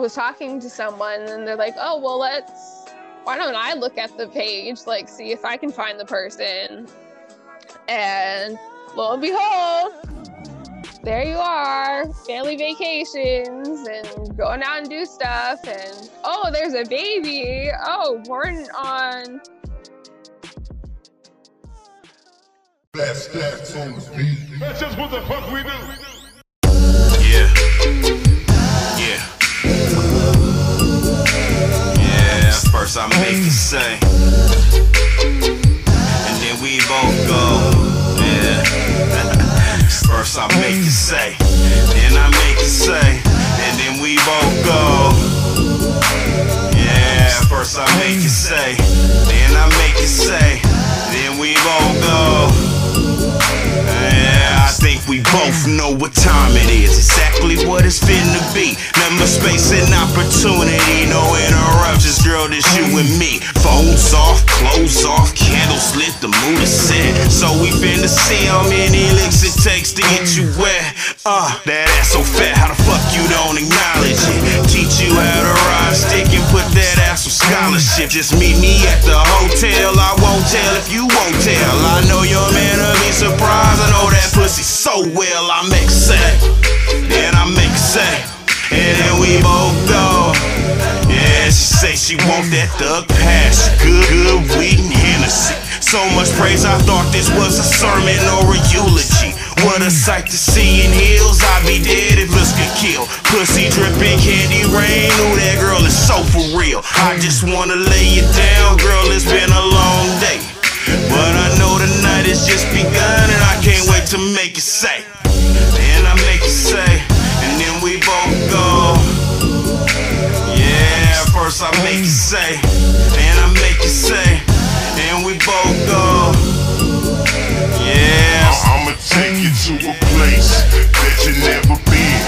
was talking to someone and they're like, oh, well, let's, why don't I look at the page, like, see if I can find the person? And lo and behold, there you are, family vacations and going out and do stuff. And oh, there's a baby. Oh, born on. That's that's on the beat. That's just what the fuck we do. Yeah. Yeah. Yeah, first I make you say. And then we both go. Yeah. First I make you say. Then I make you say. And then we both go. Yeah, first I make you say. Then I make you say. Then we both go. We both know what time it is. Exactly what it's finna be. Number space and opportunity. No interruptions, girl, this you and me. Phones off, clothes off, candles lit, the mood is set. So we finna see how many licks it takes to get you wet. Uh, that ass so fat, how the fuck you don't acknowledge it? Teach you how to ride stick and put that ass some scholarship. Just meet me at the hotel. I won't tell if you won't tell. I know your man will be surprised. I know that pussy so well. I make say, then I make say, and then we both go. Yeah, she say she want that thug pass, good, good weed and Hennessy. So much praise, I thought this was a sermon or a eulogy. What a sight to see in heels. I'd be dead if looks could kill. Pussy dripping candy rain. Ooh, that girl is so for real. I just wanna lay you down, girl. It's been a long day. But I know the night has just begun and I can't wait to make it say. Then I make it say, and then we both go. Yeah, first I make it say, then I make it say, and we both go. Take you to a place that you never been.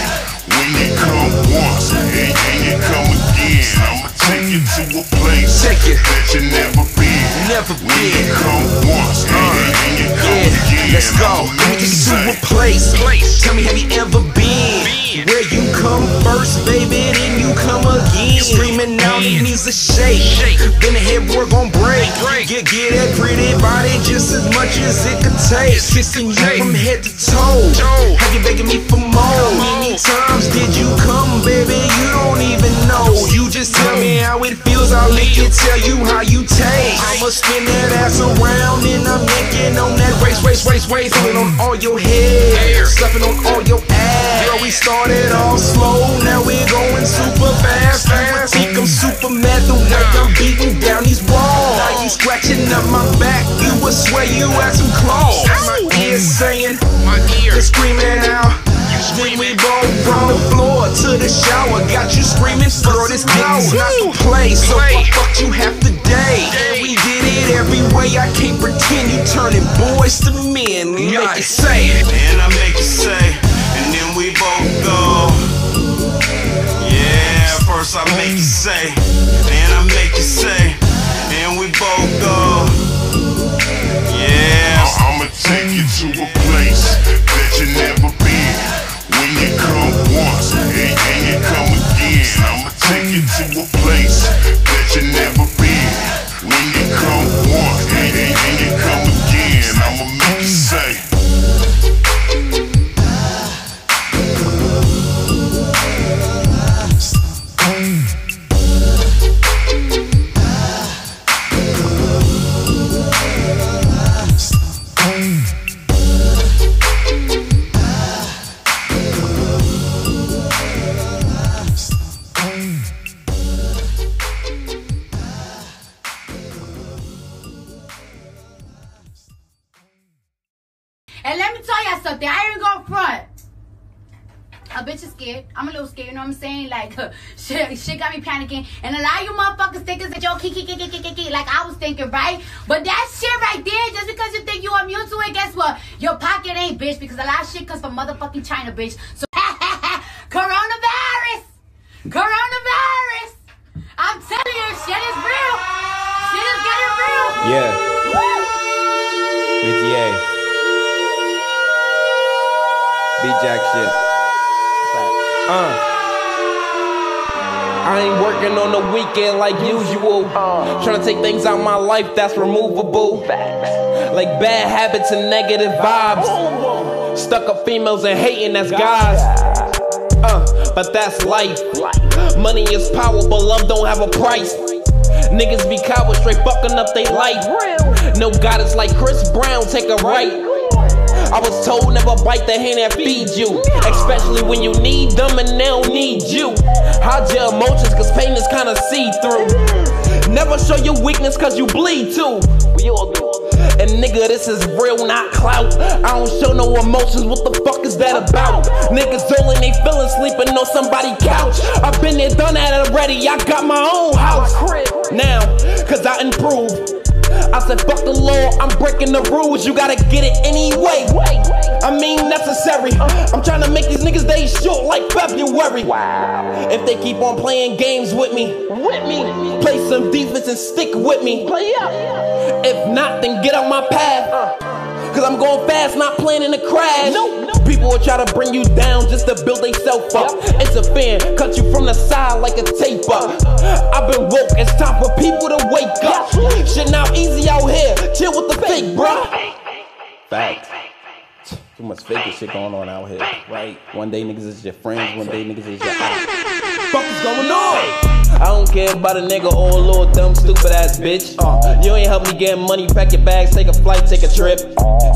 When you come once and, and you come again, I'ma take you to a place Take it. that you never been. Never When you been. come once and, and, and you come Yeah, again, let's go. I'ma Let me make take you you to a place. Tell me, have you ever been? Where you come first, baby, then you come again. Screaming out, it needs a shake. Then the headboard gon' break. Get, get that pretty body just as much as it could take. Kissing you from head to toe. Have you begging me for more? How many times did you come, baby? You don't even know. You just tell me how it feels. I'll lick it, tell you how you taste. I'ma spin that ass around and I'm yanking on that race, race, race, race. Pulling on all your hair, stuffing on all your ass. Girl, we started off slow, now we're going super fast, fast. Think I'm super mad the way I'm beating down these walls. Now you scratching up my back, you would swear you had some claws. Oh, my ears saying, my ears screaming out. Then we both from the floor to the shower, got you screaming, girl, this dick's not the play, so I fucked you half the day. And we did it every way, I can't pretend you turning boys to men. Make it say it. Then I make you say, go. Yeah, first I make you say, then I make you say, and we both go. Yeah. I'ma take you to a place got me panicking. And a lot of you motherfuckers think it's a joke, kiki, kiki, kiki, kiki, like I was thinking, right? But that shit right there, just because you think you immune to it, guess what? Your pocket ain't, bitch, because a lot of shit comes from motherfucking China, bitch. So, coronavirus! Coronavirus! I'm telling you, shit is real. Shit is getting real. Yeah, Woo! Mitty A. Beat Jack shit. Uh. I ain't working on the weekend like usual. Trying to take things out my life that's removable. Like bad habits and negative vibes. Stuck up females and hating that's guys. Uh, but that's life. Money is power, but love don't have a price. Niggas be cowards, straight fucking up they life. No goddess like Chris Brown, take a right. I was told never bite the hand that feeds you, especially when you need them and they don't need you. Hide your emotions, cause pain is kinda see through. Never show your weakness, cause you bleed too. We all do. And nigga, this is real, not clout. I don't show no emotions, what the fuck is that about? Niggas in they feelings, sleeping on somebody's couch. I've been there, done that already, I got my own house. Now, cause I improved. I said, fuck the law, I'm breaking the rules, you gotta get it anyway. I mean, necessary. I'm trying to make these niggas days short like February. Wow. If they keep on playing games with me, with me, play some defense and stick with me. Play up. If not, then get on my path. Uh. Cause I'm going fast, not planning to crash. People will try to bring you down just to build themselves up. It's a fan, cut you from the side like a taper. I've been woke, it's time for people to wake up. Shit now easy out here, chill with the fake, bruh. Fact. Too much fake shit going on out here, right? One day niggas is your friends, one day niggas is your ops. Fuck is going on? I don't care about a nigga or a little dumb stupid ass bitch. Uh, you ain't help me get money, pack your bags, take a flight, take a trip.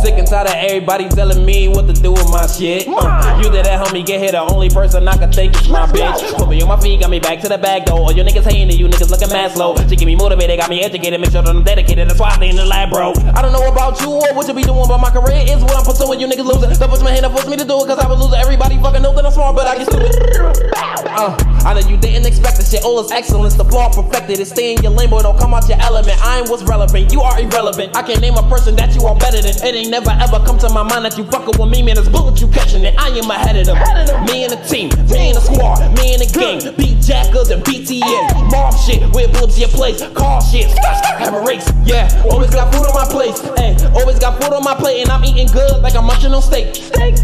Sick and tired of everybody telling me what to do with my shit. Uh, you did that help me get here, the only person I can think is my bitch. Put me on my feet, got me back to the bag though. All your niggas hating and you niggas looking mad slow. She get me motivated, got me educated, make sure that I'm dedicated. That's why I stay in the lab, bro. I don't know about you or what you be doing, but my career is what I'm pursuing. You niggas losing. Don't push my hand and force me to do it, cause I was losing. Everybody fucking know that I'm smart, but I get stupid. Uh, I know you didn't expect this shit. All is excellence, the flaw perfected. It's stay in your lane, boy. Don't come out your element. I ain't what's relevant. You are irrelevant. I can't name a person that you are better than. It ain't never ever come to my mind that you fucking with me, man. It's bullet you catching it. I am ahead of them. Me and the team, me and the squad, me and the gang. Beat jackers and BTN. Mob shit, we're up to your place. Car shit, have a race. Yeah, always got food on my plate. Hey, always got food on my plate, and I'm eating good like I'm munching on steak.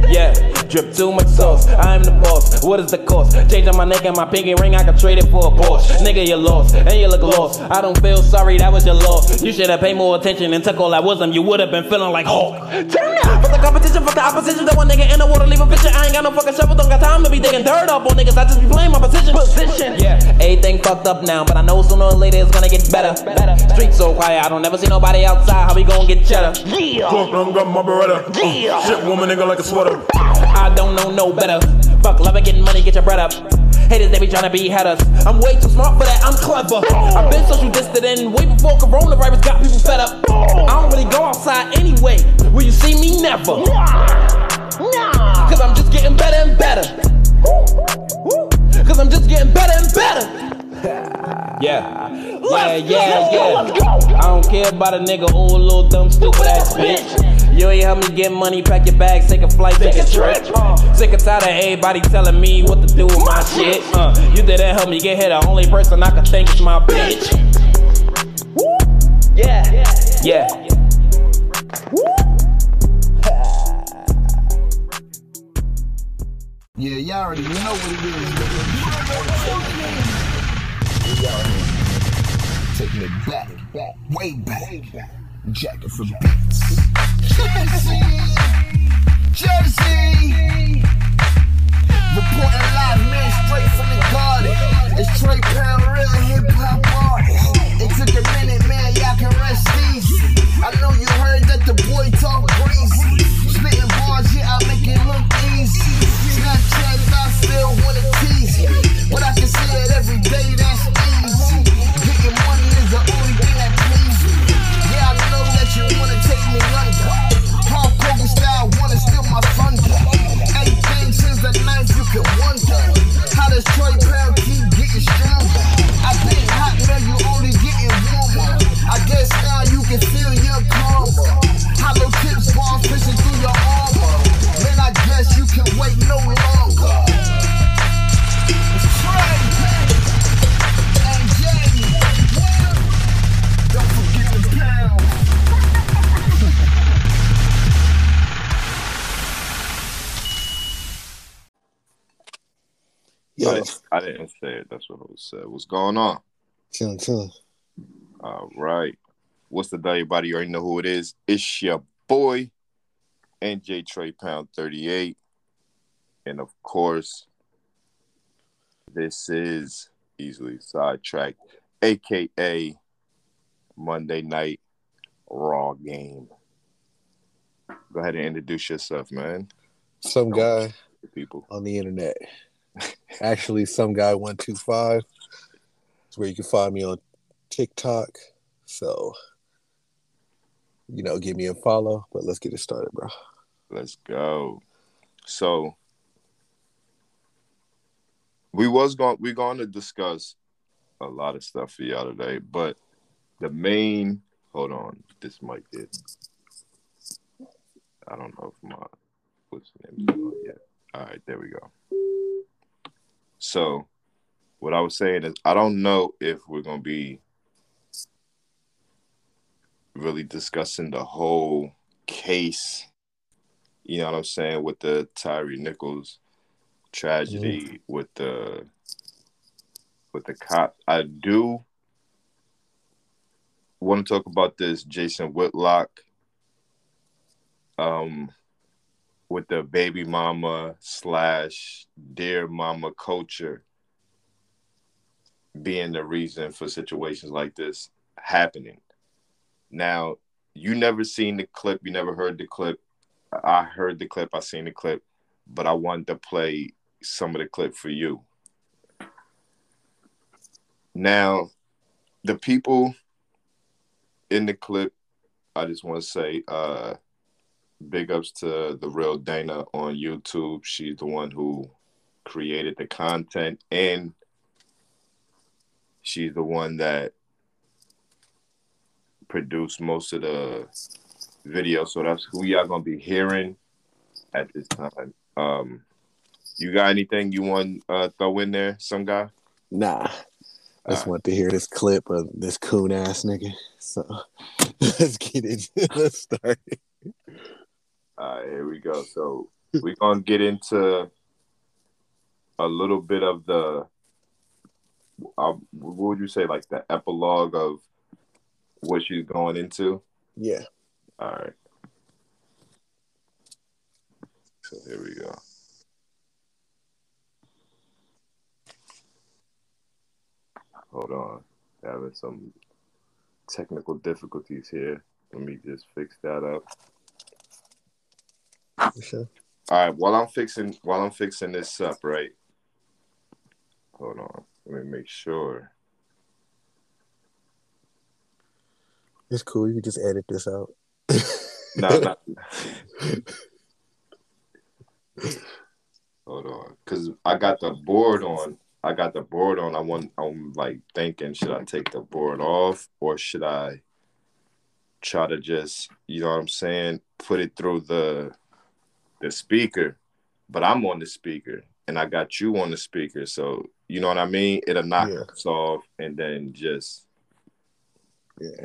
Yeah, drip too much sauce. I'm the boss. What is the cost? Changing my neck and my pinky ring, I could trade it for a Porsche. Nigga, you lost, and you look lost. I don't feel sorry, that was your loss. You should have paid more attention and took all that wisdom. You would have been feeling like Hulk. Turn up! For the competition, for the opposition, that one nigga in the water leave a picture. I ain't got no fucking shovel, don't got time to be digging dirt up on niggas. I just be playing my position. Position. Yeah, everything fucked up now, but I know sooner or later it's gonna get better. better. Streets so quiet, I don't never see nobody outside. How we gon' get cheddar? Fuck, I'm got my beretta. Uh, shit, woman, nigga like a sweater. I don't know no better. Fuck love and getting money, get your bread up. Haters, they be trying to be headers. I'm way too smart for that, I'm clever. I've been social distant and way before coronavirus got people fed up. I don't really go outside anyway. Will you see me? Never. Cause I'm just getting better and better. Cause I'm just getting better and better. Yeah, yeah, yeah, yeah. I don't care about a nigga or a little dumb stupid ass bitch. You ain't help me get money, pack your bags, take a flight, take a trip. Sick and tired of everybody telling me what to do with my shit. Uh, you didn't help me get here, the only person I can thank is my bitch. Woo. Yeah, yeah. Yeah, y'all already know what it is. nigga. We out here. Taking it back, back, way back. Jacket for beats. Jersey, Jersey. Reporting live, man, straight from the garden. It's Trey Pound, real hip hop artist. It took a minute, man, y'all can rest easy. I know you heard that the boy talk crazy. Spitting bars, yeah, I make it look easy. Snapchat, I still wanna tease you. But I can that's Troy Pound, keep getting stronger. I think hot now you only getting warmer. I guess now you can feel your karma. Hollow tips, bars, fishing I didn't, I didn't say it. That's what I was said. What's going on? chillin', chillin'. All right. What's the deal, everybody? You already know who it is. It's your boy, NJ Trey Pound 38. And of course, this is easily sidetracked, aka Monday Night Raw game. Go ahead and introduce yourself, man. Some guy People. on the internet. Actually, some guy one two five. Where you can find me on TikTok. So, you know, give me a follow. But let's get it started, bro. Let's go. So we was going we're going to discuss a lot of stuff for y'all today, but the main hold on, this might get I don't know if my what's the name yet. All right, there we go. So what I was saying is I don't know if we're gonna be really discussing the whole case you know what I'm saying, with the Tyre Nichols tragedy, with the with the cop. I do want to talk about this Jason Whitlock um with the baby mama slash dear mama culture being the reason for situations like this happening. Now, you never seen the clip, you never heard the clip. I heard the clip, I seen the clip, but I wanted to play some of the clip for you. Now, the people in the clip, I just want to say, uh, big ups to the real Dana on YouTube. She's the one who created the content and she's the one that produced most of the video. So that's who y'all gonna be hearing at this time. Um, you got anything you want uh throw in there, some guy? Nah. I just want to hear this clip of this coon ass nigga. So let's get it. let's start. All right, here we go. So we're gonna get into a little bit of the uh, what would you say, like the epilogue of what she's going into? Yeah. All right. So here we go. Hold on. Having some technical difficulties here. Let me just fix that up. For sure. All right, while I'm fixing while I'm fixing this up, right? Hold on. Let me make sure. It's cool. You can just edit this out. No, no. Hold on, cause I got the board on. I got the board on. I want. I'm like thinking, should I take the board off or should I try to just, you know what I'm saying, put it through the the speaker? But I'm on the speaker, and I got you on the speaker, so you know what I mean. It'll knock Yeah. us off, and then just Yeah.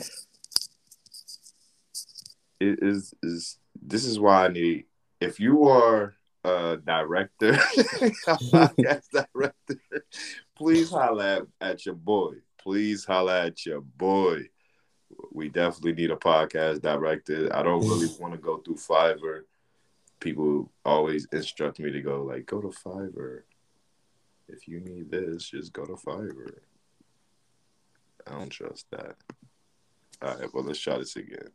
it is is this is why I need if you are a director, a podcast director, please holla at, at your boy. Please holla at your boy. We definitely need a podcast director. I don't really want to go through Fiverr. People always instruct me to go like go to Fiverr. If you need this, just go to Fiverr. I don't trust that. All right, well let's try this again.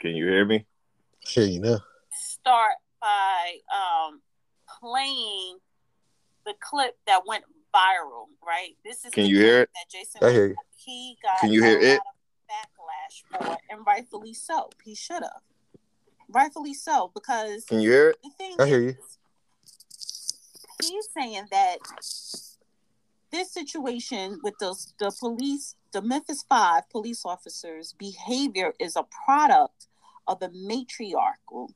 Can you hear me? Sure, you know. start by um, playing the clip that went viral, right? This is Can you hear it? that Jason I hear you. he got Can you hear a it? of backlash for, and rightfully so. He should have, rightfully so, because Can you hear it? the thing I hear you. is, he's saying that this situation with those the police, the Memphis Five police officers' behavior is a product the matriarchal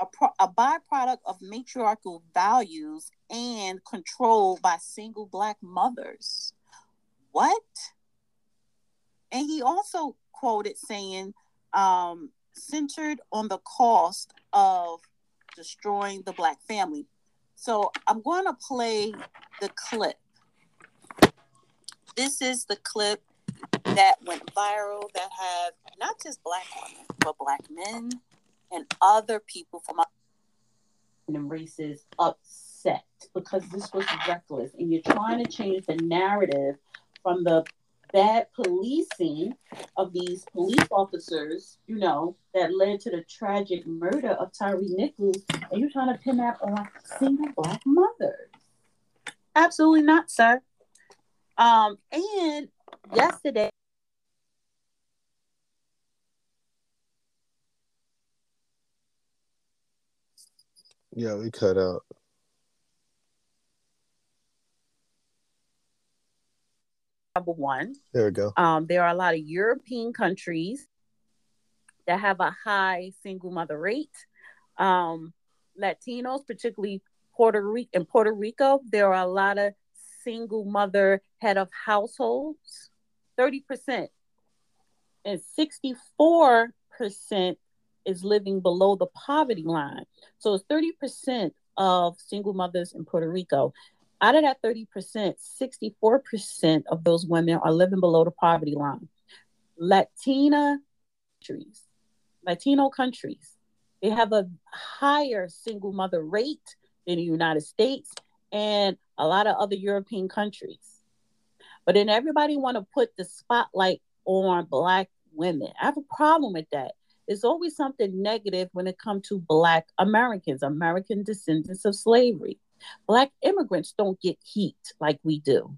a, pro- a byproduct of matriarchal values and controlled by single black mothers. What? And he also quoted saying, um, centered on the cost of destroying the black family. So I'm going to play the clip. This is the clip that went viral that have not just black women, but black men and other people from and races upset because this was reckless and you're trying to change the narrative from the bad policing of these police officers, you know, that led to the tragic murder of Tyre Nichols, and you're trying to pin that on single black mothers. Absolutely not, sir. Um, and yesterday Yeah, we cut out. number one. There we go. Um, there are a lot of European countries that have a high single mother rate. Um, Latinos, particularly Puerto Rico in Puerto Rico, there are a lot of single mother head of households, 30%. And 64% is living below the poverty line. So it's 30% of single mothers in Puerto Rico. Out of that 30%, 64% of those women are living below the poverty line. Latina countries, Latino countries, they have a higher single mother rate than the United States and a lot of other European countries. But then everybody want to put the spotlight on black women. I have a problem with that. There's always something negative when it comes to black Americans, American descendants of slavery. Black immigrants don't get heat like we do.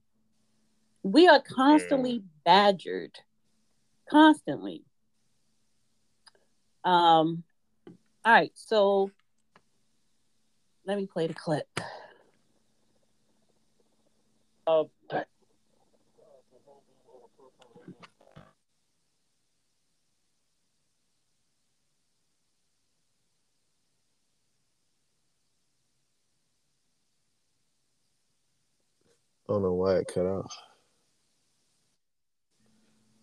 We are constantly badgered, constantly. Um, all right, so let me play the clip. Uh, I don't know why it cut out.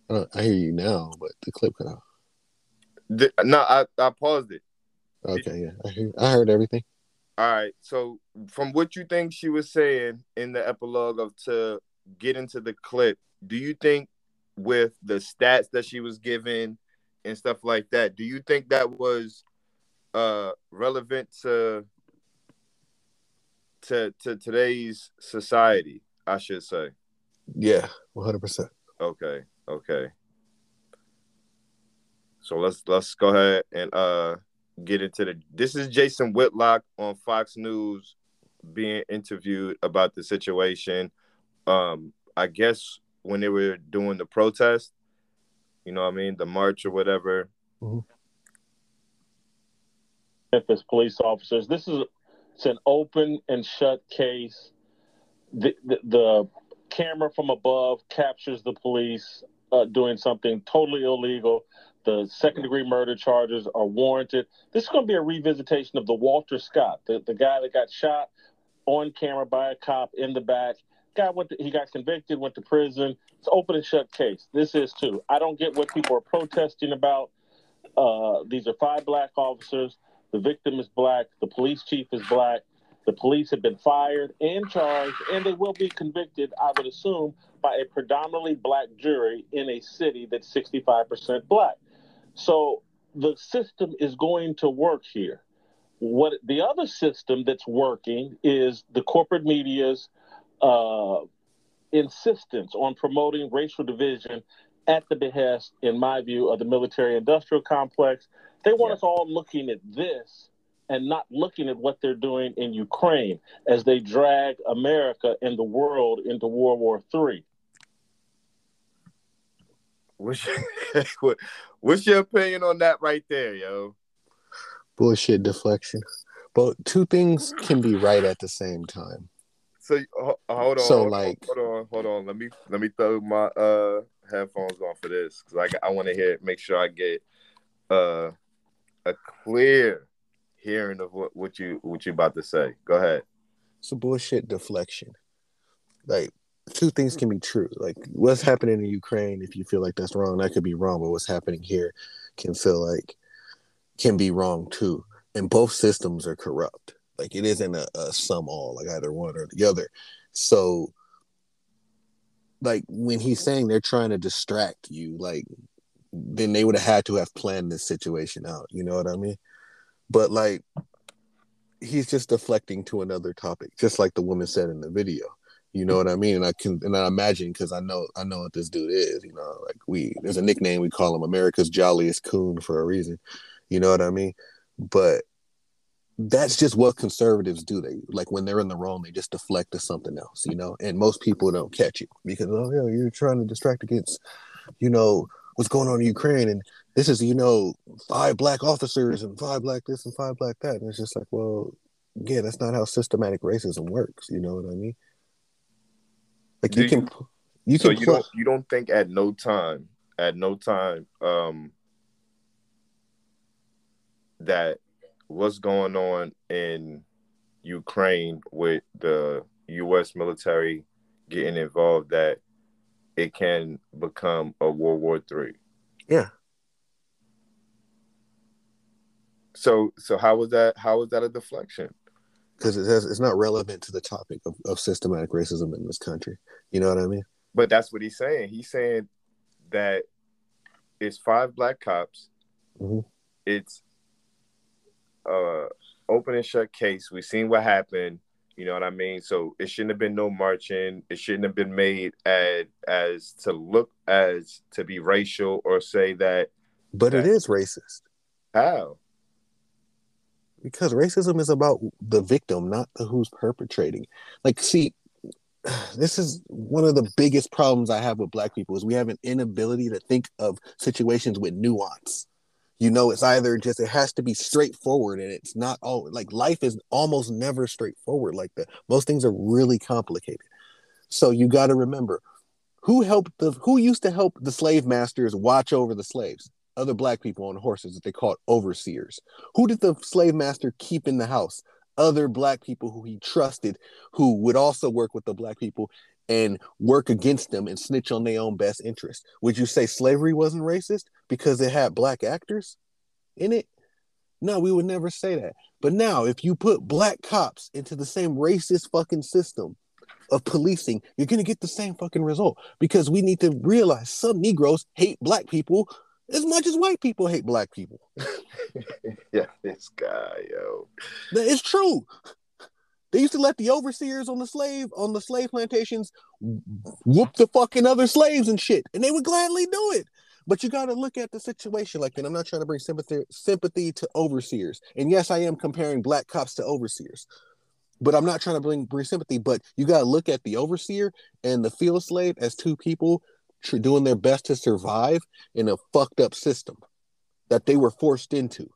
I, I hear you now, but the clip cut out. The- no, I, I paused it. Okay, yeah, I hear, I heard everything. All right. So from what you think she was saying in the epilogue of to get into the clip, do you think with the stats that she was given and stuff like that, do you think that was uh relevant to to to today's society, I should say? Yeah, one hundred percent. Okay, okay. So let's let's go ahead and uh get into the this is Jason Whitlock on Fox News being interviewed about the situation. Um I guess when they were doing the protest, you know what I mean, the march or whatever. Memphis police officers. This is it's an open and shut case. The, the, the camera from above captures the police uh, doing something totally illegal. The second degree murder charges are warranted. This is going to be a revisitation of the Walter Scott, the, the guy that got shot on camera by a cop in the back. Guy went to, he got convicted, went to prison. It's open and shut case. This is too. I don't get what people are protesting about. Uh, these are five black officers. The victim is black. The police chief is black. The police have been fired and charged, and they will be convicted, I would assume, by a predominantly black jury in a city that's 65% black. So the system is going to work here. What the other system that's working is the corporate media's uh, insistence on promoting racial division at the behest, in my view, of the military industrial complex. They want us all looking at this and not looking at what they're doing in Ukraine as they drag America and the world into World War III. What's your, what's your opinion on that right there, yo? Bullshit deflection. But two things can be right at the same time. So hold on, So, hold like- on, hold on, hold on. Let me let me throw my uh headphones on for this because I I want to hear make sure I get uh a clear hearing of what, what you what you about to say. Go ahead. It's a bullshit deflection. Like two things can be true. Like what's happening in Ukraine, if you feel like that's wrong, that could be wrong. But what's happening here can feel like can be wrong too. And both systems are corrupt. Like it isn't a, a sum all, like either one or the other. So like when he's saying they're trying to distract you, like then they would have had to have planned this situation out. You know what I mean? But like he's just deflecting to another topic, just like the woman said in the video. You know what I mean? And I can and I imagine because I know I know what this dude is. You know, like we there's a nickname we call him America's jolliest coon for a reason. You know what I mean? But that's just what conservatives do. They like when they're in the wrong, they just deflect to something else, you know. And most people don't catch it because oh yeah, you're trying to distract against, you know, what's going on in Ukraine, and this is you know five black officers and five black this and five black that, and it's just like, well, yeah, that's not how systematic racism works. You know what I mean? Like Do you can, you so can you put- don't you don't think at no time at no time um that what's going on in Ukraine with the US military getting involved that it can become a World War Three. Yeah. So so how was that how was that a deflection? because it has, it's not relevant to the topic of, of systematic racism in this country. You know what I mean? But that's what he's saying. He's saying that it's five black cops. Mhm. It's uh open and shut case. We've seen what happened. You know what I mean? So it shouldn't have been no marching. It shouldn't have been made as as to look as to be racial or say that But it is racist how. Because racism is about the victim, not the who's perpetrating. Like, see, this is one of the biggest problems I have with black people is we have an inability to think of situations with nuance. You know, it's either just it has to be straightforward, and it's not all like life is almost never straightforward like that. Most things are really complicated. So you got to remember who helped the who used to help the slave masters watch over the slaves other black people on horses that they called overseers. Who did the slave master keep in the house? Other black people who he trusted who would also work with the black people and work against them and snitch on their own best interest. Would you say slavery wasn't racist because it had black actors in it? No we would never say that. But now if you put black cops into the same racist fucking system of policing, you're gonna get the same fucking result because we need to realize some Negroes hate black people as much as white people hate black people. yeah, this guy, yo. It's true. They used to let the overseers on the slave on the slave plantations whoop the fucking other slaves and shit, and they would gladly do it. But you got to look at the situation like that. I'm not trying to bring sympathy sympathy to overseers, and yes, I am comparing black cops to overseers. But I'm not trying to bring bring sympathy. But you got to look at the overseer and the field slave as two people tr- doing their best to survive in a fucked up system that they were forced into.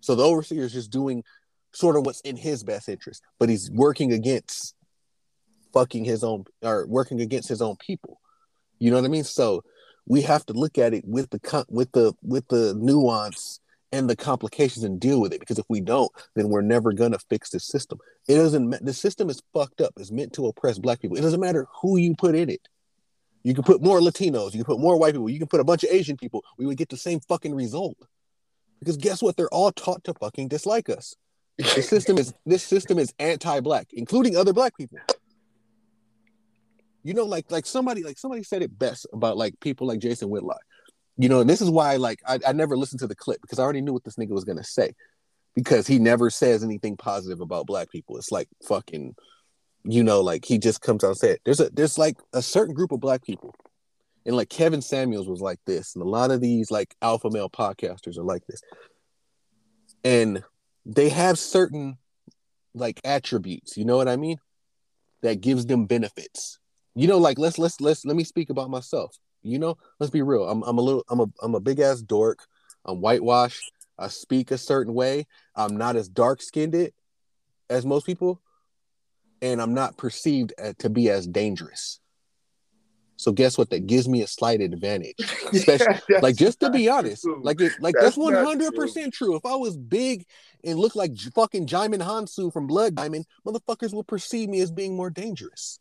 So the overseer is just doing sort of what's in his best interest, but he's working against fucking his own or working against his own people. You know what I mean? So we have to look at it with the with the with the nuance and the complications and deal with it because if we don't, then we're never gonna fix the system. It doesn't. The system is fucked up. It's meant to oppress black people. It doesn't matter who you put in it. You can put more Latinos. You can put more white people. You can put a bunch of Asian people. We would get the same fucking result. Because guess what? They're all taught to fucking dislike us. The system is this system is anti-black, including other black people. You know, like like somebody like somebody said it best about like people like Jason Whitlock. You know, and this is why like I, I never listened to the clip because I already knew what this nigga was gonna say. Because he never says anything positive about black people. It's like fucking, you know, like he just comes out and says there's a there's like a certain group of black people. And like Kevin Samuels was like this, and a lot of these like alpha male podcasters are like this. And they have certain like attributes, you know what I mean? That gives them benefits. You know, like let's let's let's let me speak about myself. You know, let's be real. I'm I'm a little I'm a I'm a big ass dork. I'm whitewashed. I speak a certain way. I'm not as dark skinned as most people, and I'm not perceived to be as dangerous. So guess what? That gives me a slight advantage. Especially, That's like just to be honest, true. like it, like That's one hundred percent true. If I was big and looked like fucking Djimon Hounsou from Blood Diamond, motherfuckers would perceive me as being more dangerous.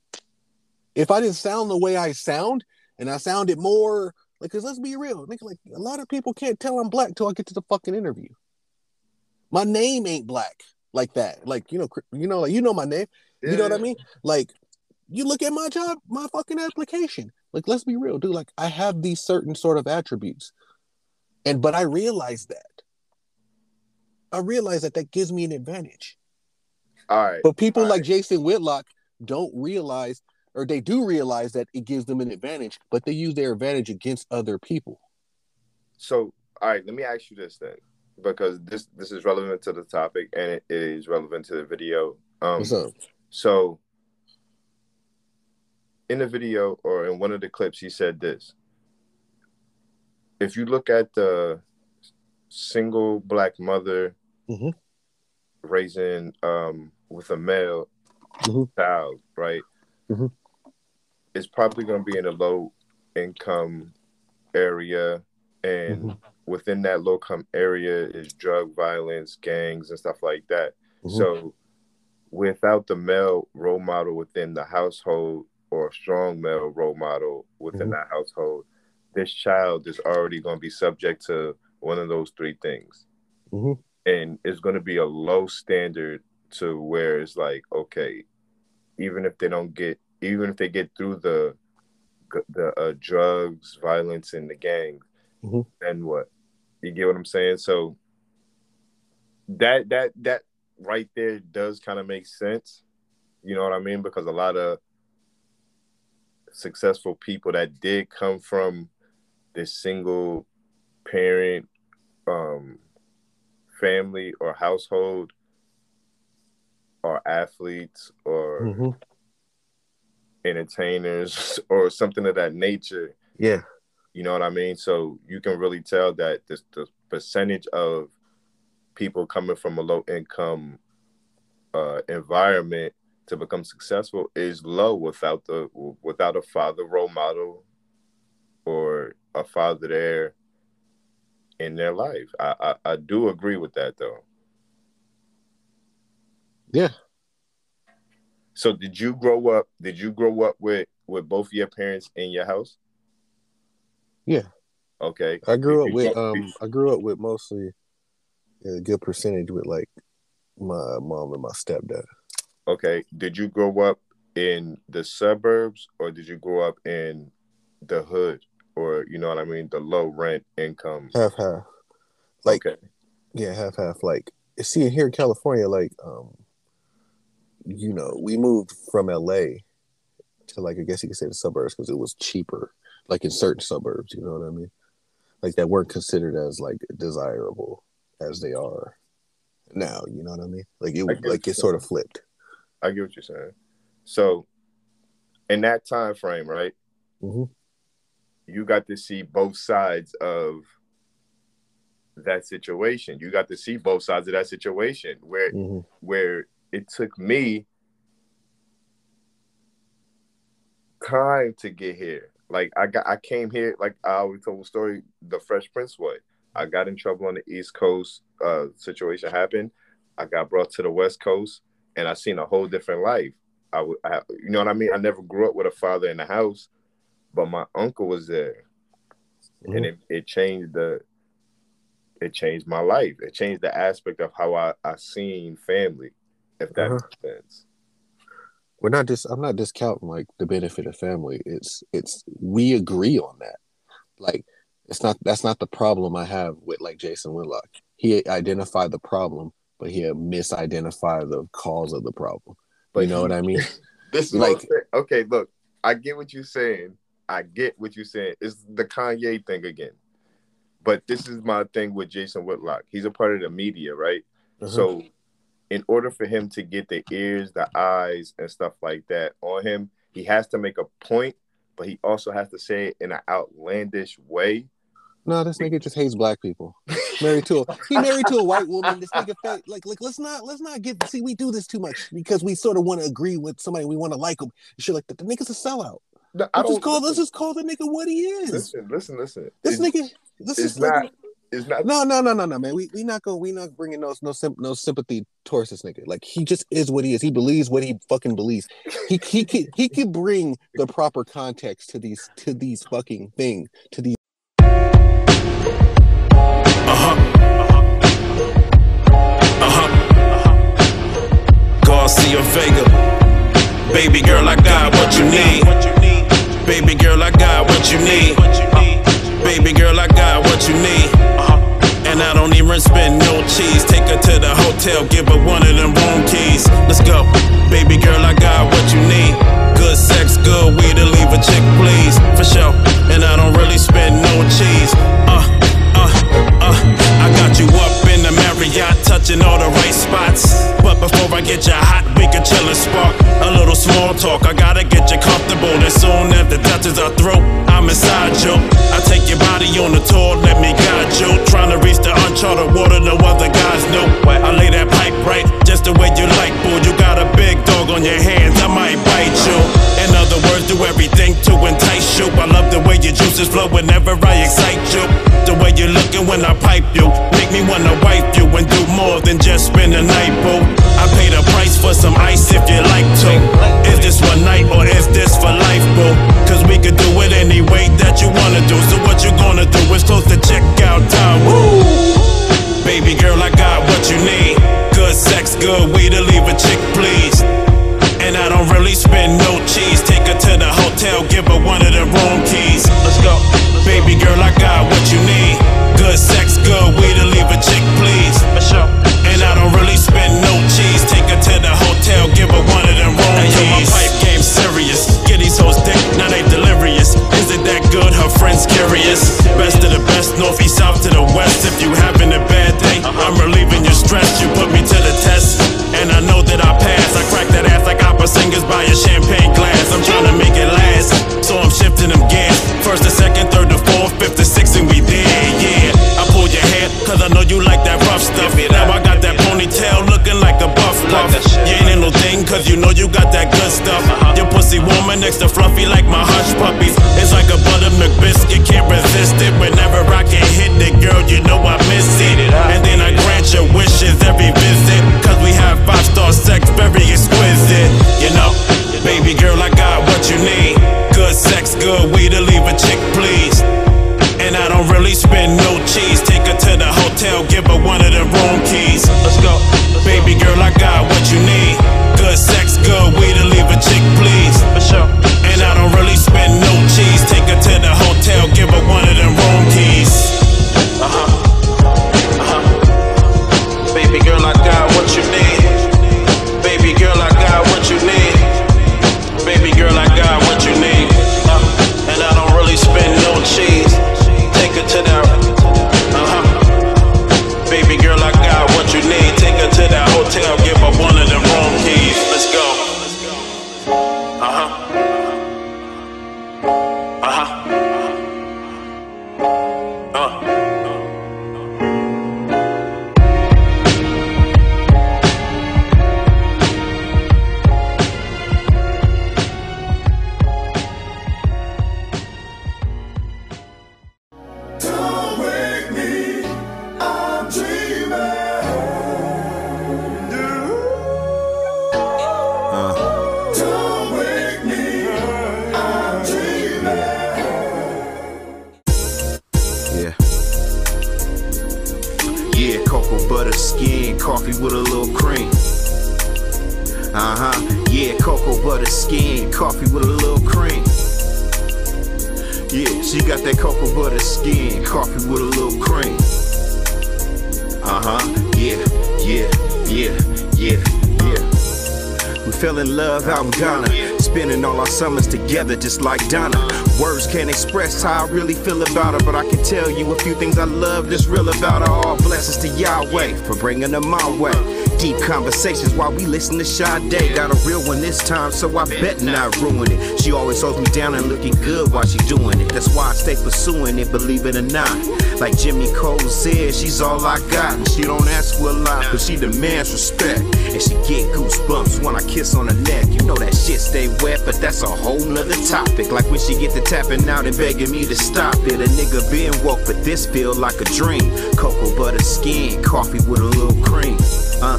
If I didn't sound the way I sound, and I sounded more like, cause let's be real, nigga, like a lot of people can't tell I'm black till I get to the fucking interview. My name ain't black like that. Like you know, you know, like you know my name. You know what I mean? Like you look at my job, my fucking application. Like, let's be real, dude. Like, I have these certain sort of attributes, and but I realize that. I realize that that gives me an advantage. All right. But people all like Jason Whitlock don't realize, or they do realize that it gives them an advantage, but they use their advantage against other people. So, all right, let me ask you this then, because this this is relevant to the topic and it is relevant to the video. Um, What's up? So, in the video or in one of the clips, he said this: If you look at the single black mother Mhm. raising um, with a male Mhm. child, right? Mhm. It's probably going to be in a low income area, and Mhm. within that low income area is drug violence, gangs, and stuff like that. Mhm. So, without the male role model within the household or a strong male role model within Mhm. that household, this child is already going to be subject to one of those three things. Mhm. And it's going to be a low standard to where it's like, okay, even if they don't get, even if they get through the the uh, drugs, violence, and the gangs, Mhm. then what? You get what I'm saying? So that that that right there does kind of make sense. You know what I mean? Because a lot of successful people that did come from this single parent um family or household or athletes or Mhm. entertainers or something of that nature Yeah. you know what I mean? So you can really tell that this the percentage of people coming from a low income uh, environment to become successful is low without the without a father role model or a father there in their life. I, I, I do agree with that though. Yeah. So did you grow up? Did you grow up with with both your parents in your house? Yeah. Okay. I grew Did up with grow- um I grew up with mostly a good percentage with like my mom and my stepdad. Okay. Did you grow up in the suburbs or did you grow up in the hood or you know what I mean, the low rent income? Half half. Like okay. yeah, half half. Like see here in California, like um you know, we moved from LA to like I guess you could say the suburbs because it was cheaper, like in certain suburbs, you know what I mean? Like that weren't considered as like desirable as they are now, you know what I mean? Like it like it sort of flipped. I get what you're saying. So in that time frame, right? Mhm. You got to see both sides of that situation. You got to see both sides of that situation where Mhm. where it took me time to get here. Like I got I came here like I always told the story the Fresh Prince way. I got in trouble on the East Coast uh situation happened. I got brought to the West Coast and I seen a whole different life. I I, you know what I mean? I never grew up with a father in the house, but my uncle was there. And it, it changed the it changed my life. It changed the aspect of how I, I seen family, if that Uh-huh. makes sense. we're not just i'm not discounting like the benefit of family it's it's we agree on that like it's not that's not the problem i have with like jason whitlock he identified the problem but he misidentified the cause of the problem But you know what i mean This is Like- what I'm saying. okay. Look, I get what you're saying. I get what you're saying. It's the Kanye thing again. But this is my thing with Jason Whitlock. He's a part of the media, right? Uh-huh. So, in order for him to get the ears, the eyes, and stuff like that on him, he has to make a point, but he also has to say it in an outlandish way. No this nigga just hates black people married to a he married to a white woman this nigga fat, like like let's not let's not get see we do this too much because we sort of want to agree with somebody we want to like them shit like that the nigga's a sellout No, I Let's just call let's just call the nigga what he is. Listen, listen, listen. This It's- nigga, this is like- not. It's not. No, no, no, no, no, man. We we not going. We not bringing no no sim- no sympathy towards this nigga. Like he just is what he is. He believes what he fucking believes. He he could he could bring the proper context to these to these fucking thing to these. Garcia Vega. Baby girl, I got what you need. Baby girl, I got what you need. Baby girl, I got what you need. And I don't even spend no cheese. Take her to the hotel, give her one of them room keys. Let's go. Baby girl, I got what you need. Good sex, good weed to leave a chick, please. For sure. And I don't really spend no cheese. Uh, uh, uh. Got you up in the Marriott, touching all the right spots. But before I get you hot, we can chill and spark. A little small talk, I gotta get you comfortable. As soon the touches are through, I'm inside you. I take your body on the tour, let me guide you. Trying to reach the uncharted water, no other guys know. I lay that pipe right, just the way you like, boo. You got a big dog on your hands, I might bite you. Everything to entice you. I love the way your juices flow whenever I excite you. The way you're looking when I pipe you, make me wanna wipe you and do more than just spend the night, boo. I paid a price for some ice if you like to. Is this one night or is this for life, boo? Cause we could do it any way that you wanna do. So what you gonna do is close the checkout time. Woo! Baby girl, I got what you need. Good sex, good weed to leave a chick, please. And I don't really spend no cheese. Take her to the hotel, give her one of the room keys. Let's go. Baby girl, I got what you need. Good sex, good weed to leave a chick, please. For sure. And I don't really spend no cheese. Take her to the hotel, give her one of them room keys. Yo, my pipe game serious. Get these hoes dick, now they delirious. Is it that good? Her friends curious. Best of the best, north, east, south to the west. If you having a bad day, uh-huh. I'm relieving your stress. You put me to the test, singers by a champagne glass. I'm trying to make it last, so I'm shifting them gas. First to second, third to fourth, fifth to sixth, and we there, yeah. I pull your hair, cause I know you like that rough stuff. Now I got that ponytail looking like a buff puff. You ain't in no thing, cause you know you got that good stuff. Your pussy warmer next to fluffy like my hush puppies. It's like a buttermilk biscuit, can't resist it. Whenever I can hit it, girl, you know I miss it. And then I grant your wishes every visit. Have five star sex, very exquisite. You know, baby girl, I got what you need. Good sex, good weed to leave a chick, please. And I don't really spend no cheese. Take her to the hotel, give her one of the room keys. Let's go. Baby girl, I got what you need. Good sex, good weed just like Donna. Words can't express how I really feel about her, but I can tell you a few things I love that's real about her. All blessings to Yahweh for bringing her my way. Deep conversations while we listen to Sade. Got a real one this time, so I bet not ruin it. She always holds me down and looking good while she doing it. That's why I stay pursuing it, believe it or not. Like Jimmy Cozier said, she's all I got. And she don't ask for a lot, but she demands respect. And she get goosebumps when I kiss on her neck. You know that shit stay wet, but that's a whole nother topic. Like when she get to tapping out and begging me to stop it. A nigga being woke, but this feel like a dream. Cocoa butter skin, coffee with a little cream. Uh,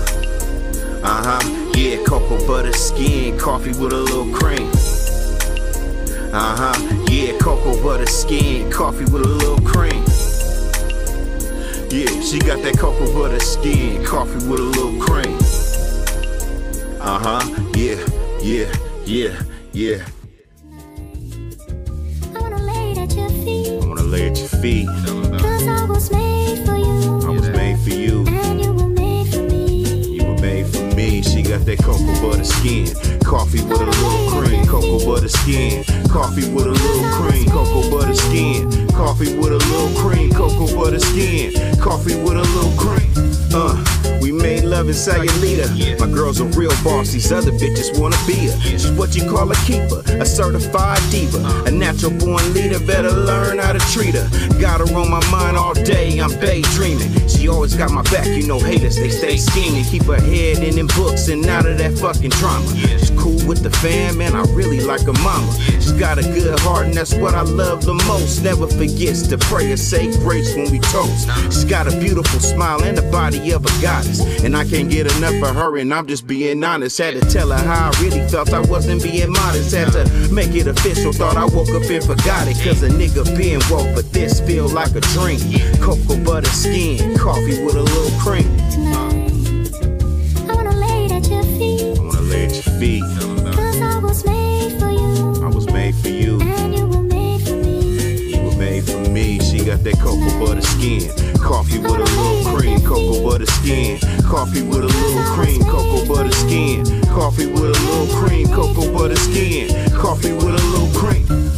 uh huh. Yeah, cocoa butter skin, coffee with a little cream. Uh huh. Yeah, cocoa butter skin, coffee with a little cream. Yeah, she got that cocoa butter skin, coffee with a little cream. Uh huh. Yeah, yeah, yeah, yeah. These other bitches wanna be her. She's what you call a keeper, a certified diva. Uh-huh. A natural born leader, better learn how to treat her. Got her on my mind all day, I'm daydreaming. She always got my back, you know haters, they stay scheming. Keep her head in them books and out of that fucking drama. She's cool with the fam, man, I really like her mama. Got a good heart, and that's what I love the most. Never forgets to pray or say grace when we toast. She's got a beautiful smile and the body of a goddess. And I can't get enough of her, and I'm just being honest. Had to tell her how I really felt, I wasn't being modest. Had to make it official, thought I woke up and forgot it. Cause a nigga being woke, but this feel like a dream. Cocoa butter skin, coffee with a little cream. Got that cocoa butter skin. Coffee with a little cream. Cocoa butter skin. Coffee with a little cream. Cocoa butter skin. Coffee with a little cream. Cocoa butter skin. Coffee with a little cream.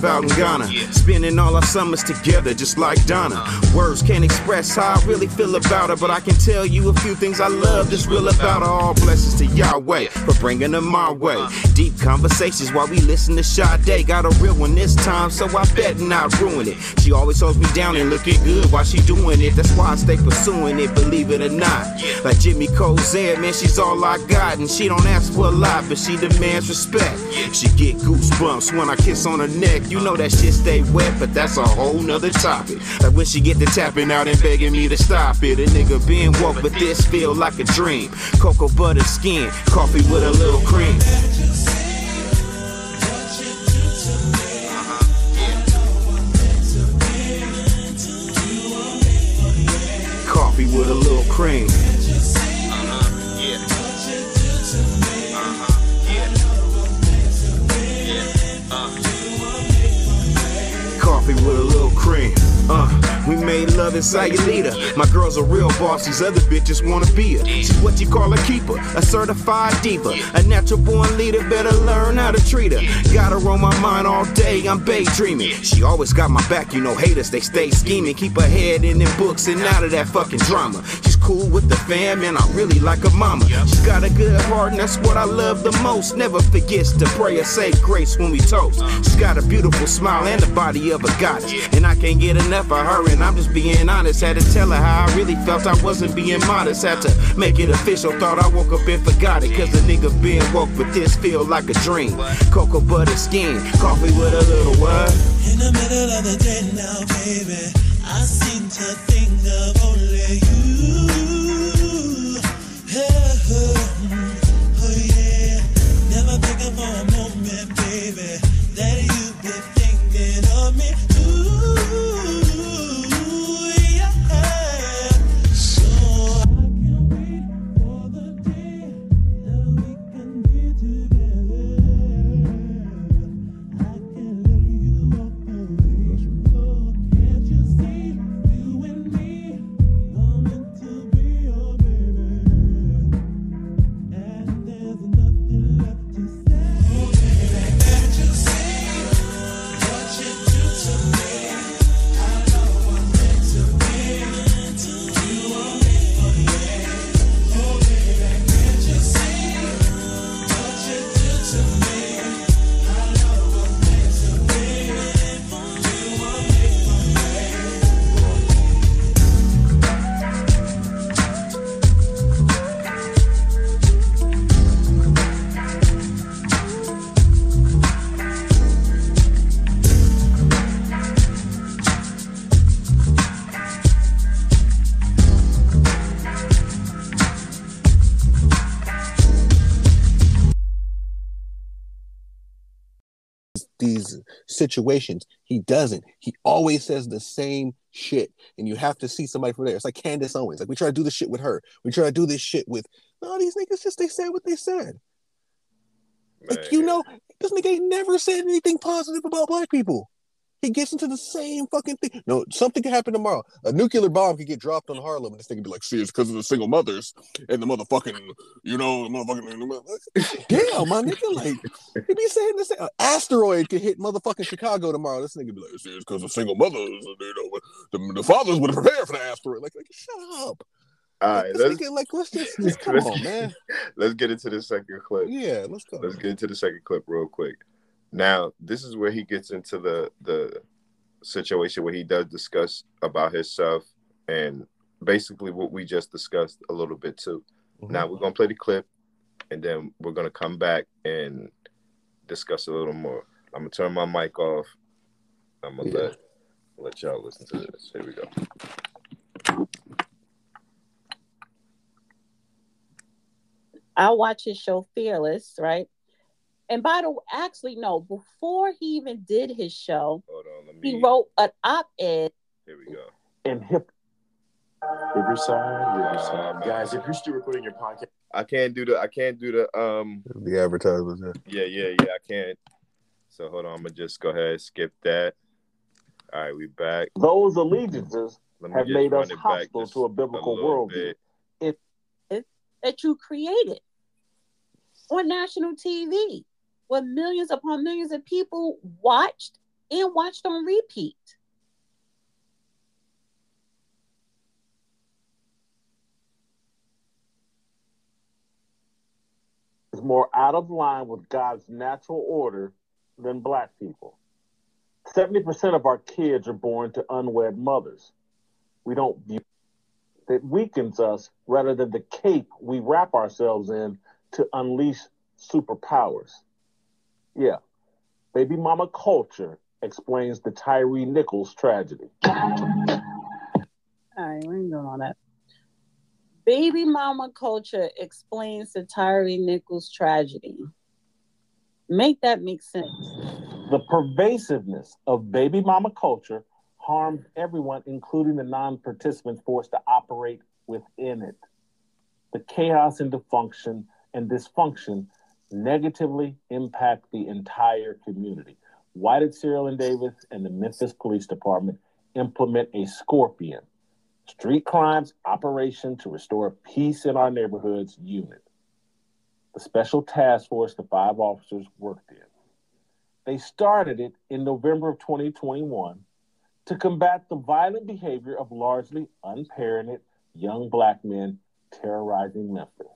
Fell in love out in Ghana. Spending all our summers together, just like Donna. Words can't express how I really feel about her, but I can tell you a few things I love that's real about her. All blessings to Yahweh for bringing her my way. Deep conversations while we listen to Sade. Got a real one this time, so I better not ruin it. She always holds me down and looking good while she doing it. That's why I stay pursuing it, believe it or not. Like Jimmy Cozier said, man, she's all I got. And she don't ask for a lot, but she demands respect. She get goosebumps when I kiss on her neck. You know that shit stay wet, but that's a whole nother topic. Like when she get to tapping out and begging me to stop it. A nigga being woke, but this feel like a dream. Cocoa butter skin, coffee with a little cream. Coffee with a little cream. Uh, we made love inside your leader. My girl's a real boss, these other bitches wanna be her. She's what you call a keeper, a certified diva. A natural born leader, better learn how to treat her. Got her on my mind all day, I'm daydreaming. She always got my back, you know, haters, they stay scheming. Keep her head in them books and out of that fucking drama. Cool with the fam, and I really like her mama. She's got a good heart, and that's what I love the most. Never forgets to pray or say grace when we toast. She's got a beautiful smile and the body of a goddess. And I can't get enough of her, and I'm just being honest. Had to tell her how I really felt, I wasn't being modest. Had to make it official, thought I woke up and forgot it. Cause the nigga being woke, but this feel like a dream. Cocoa butter skin, coffee with a little what? In the middle of the day now, baby, think of only you. Oh, situations. He doesn't. He always says the same shit, and you have to see somebody from there. It's like Candace Owens. Like we try to do this shit with her. We try to do this shit with no these niggas. Just they said what they said. Like you know, this nigga ain't never said anything positive about black people. He gets into the same fucking thing. No, something could happen tomorrow. A nuclear bomb could get dropped on Harlem, and this nigga be like, "See, it's because of the single mothers and the motherfucking, you know, the motherfucking." Damn, my nigga, like he be saying this. An asteroid could hit motherfucking Chicago tomorrow. This nigga be like, "See, it's because of single mothers. and, You know, the, the fathers would have prepared for the asteroid." Like, like shut up. All right, This let's nigga, like, let's just, just come let's- on, man. Let's get into the second clip. Yeah, let's go. Let's get into the second clip real quick. Now, this is where he gets into the the situation where he does discuss about himself and basically what we just discussed a little bit too. Mm-hmm. Now we're gonna play the clip and then we're gonna come back and discuss a little more. I'm gonna turn my mic off. I'm gonna let let y'all listen to this. Here we go. I watch his show Fearless, right? And by the way, actually, no, before he even did his show, he wrote an op-ed. Here we go. And hip Riverside, Riverside. Guys, if you're still recording your podcast, I can't do the I can't do the um The advertisements. Yeah. Yeah, yeah, yeah. I can't. So hold on. I'm gonna just go ahead and skip that. All right, we back. Those allegiances have made us back hostile to a biblical little worldview. bit. it, that you created on national TV, where millions upon millions of people watched and watched on repeat. is more out of line with God's natural order than black people. 70% of our kids are born to unwed mothers. We don't view it weakens us rather than the cape we wrap ourselves in to unleash superpowers. Yeah, baby mama culture explains the Tyre Nichols tragedy. All right, we ain't doing all that. Baby mama culture explains the Tyre Nichols tragedy. Make that make sense. The pervasiveness of baby mama culture harms everyone, including the non participants forced to operate within it. The chaos and dysfunction and dysfunction negatively impact the entire community. Why did Cerelyn Davis and the Memphis Police Department implement a scorpion street crimes operation to restore peace in our neighborhoods unit? The special task force the five officers worked in. They started it in November of 2021 to combat the violent behavior of largely unparented young black men terrorizing Memphis.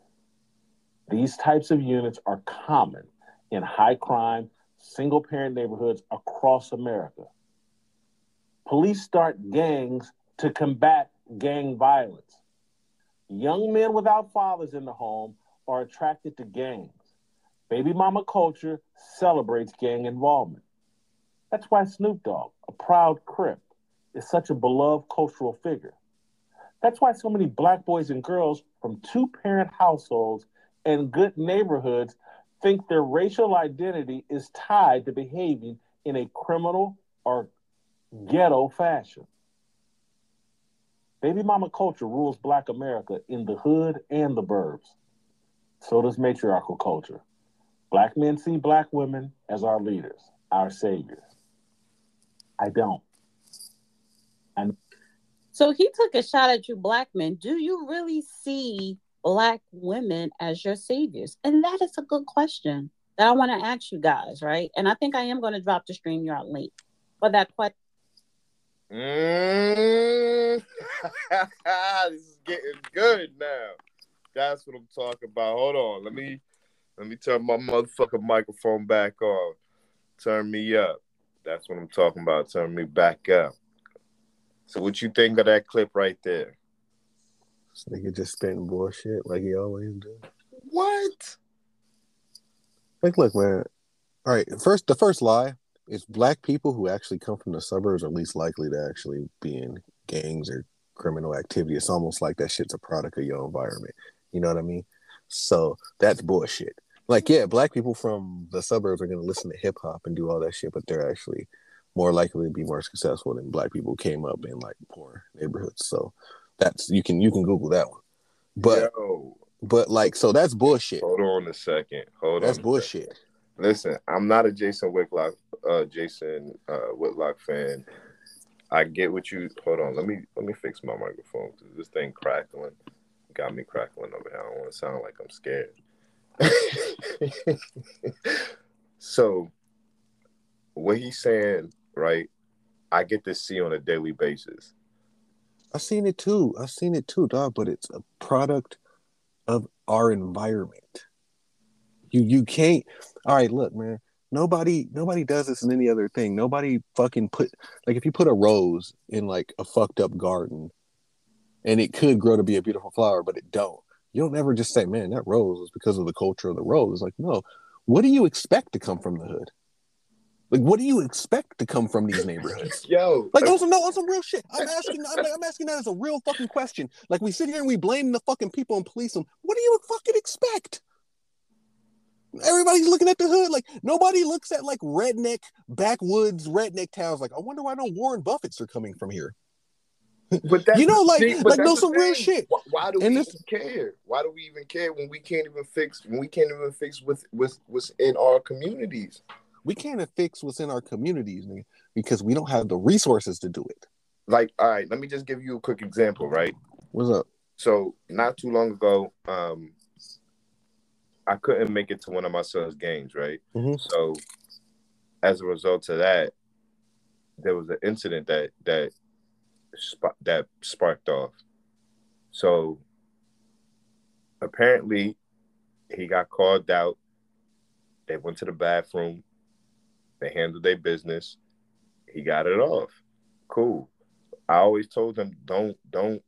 These types of units are common in high crime, single parent neighborhoods across America. Police start gangs to combat gang violence. Young men without fathers in the home are attracted to gangs. Baby mama culture celebrates gang involvement. That's why Snoop Dogg, a proud Crip, is such a beloved cultural figure. That's why so many black boys and girls from two parent households and good neighborhoods think their racial identity is tied to behaving in a criminal or ghetto fashion. Baby mama culture rules black America in the hood and the burbs. So does matriarchal culture. Black men see black women as our leaders, our saviors. I don't. And So he took a shot at you, black men. Do you really see black women as your saviors? And that is a good question that I want to ask you guys, right? And I think I am going to drop the stream StreamYard link for that question. Mm. this is getting good now. That's what I'm talking about. Hold on. Let me let me turn my motherfucking microphone back on. Turn me up. That's what I'm talking about. Turn me back up. So what you think of that clip right there? This nigga just spitting bullshit like he always do. What? Like, look, man. All right, first the first lie is black people who actually come from the suburbs are least likely to actually be in gangs or criminal activity. It's almost like that shit's a product of your environment. You know what I mean? So that's bullshit. Like, yeah, black people from the suburbs are gonna listen to hip hop and do all that shit, but they're actually more likely to be more successful than black people who came up in like poor neighborhoods. So that's you can you can Google that one. But Yo, but like so that's bullshit. hold on a second. Hold That's on. That's bullshit. Listen, I'm not a Jason Whitlock, uh, Jason uh, Whitlock fan. I get what you. Hold on, let me let me fix my microphone 'cause this thing crackling got me crackling over here. I don't want to sound like I'm scared. so, what he's saying, right? I get to see on a daily basis. I've seen it too. I've seen it too, dog. But it's a product of our environment. You you can't. All right, look, man. Nobody nobody does this in any other thing. Nobody fucking put like if you put a rose in like a fucked up garden, and it could grow to be a beautiful flower, but it don't. You don't ever just say, "Man, that rose is because of the culture of the rose." It's like, no. What do you expect to come from the hood? Like, what do you expect to come from these neighborhoods? Yo, Like on some no on some real shit. I'm asking I'm, I'm asking that as a real fucking question. Like we sit here and we blame the fucking people and police them. What do you fucking expect? Everybody's looking at the hood like nobody looks at like redneck backwoods redneck towns like I wonder why no Warren Buffetts are coming from here. But that's You know, like- thing, like, no, some real shit. Why, why do And we this- even care? Why do we even care when we can't even fix when we can't even fix with with what's in our communities? We can't fix what's in our communities nigga, because we don't have the resources to do it. Like, all right, let me just give you a quick example, right? What's up? So not too long ago, um, I couldn't make it to one of my son's games, right? Mhm. So as a result of that, there was an incident that that sp- that sparked off. So apparently, he got called out. They went to the bathroom. They handled their business. He got it off. Cool. I always told them don't don't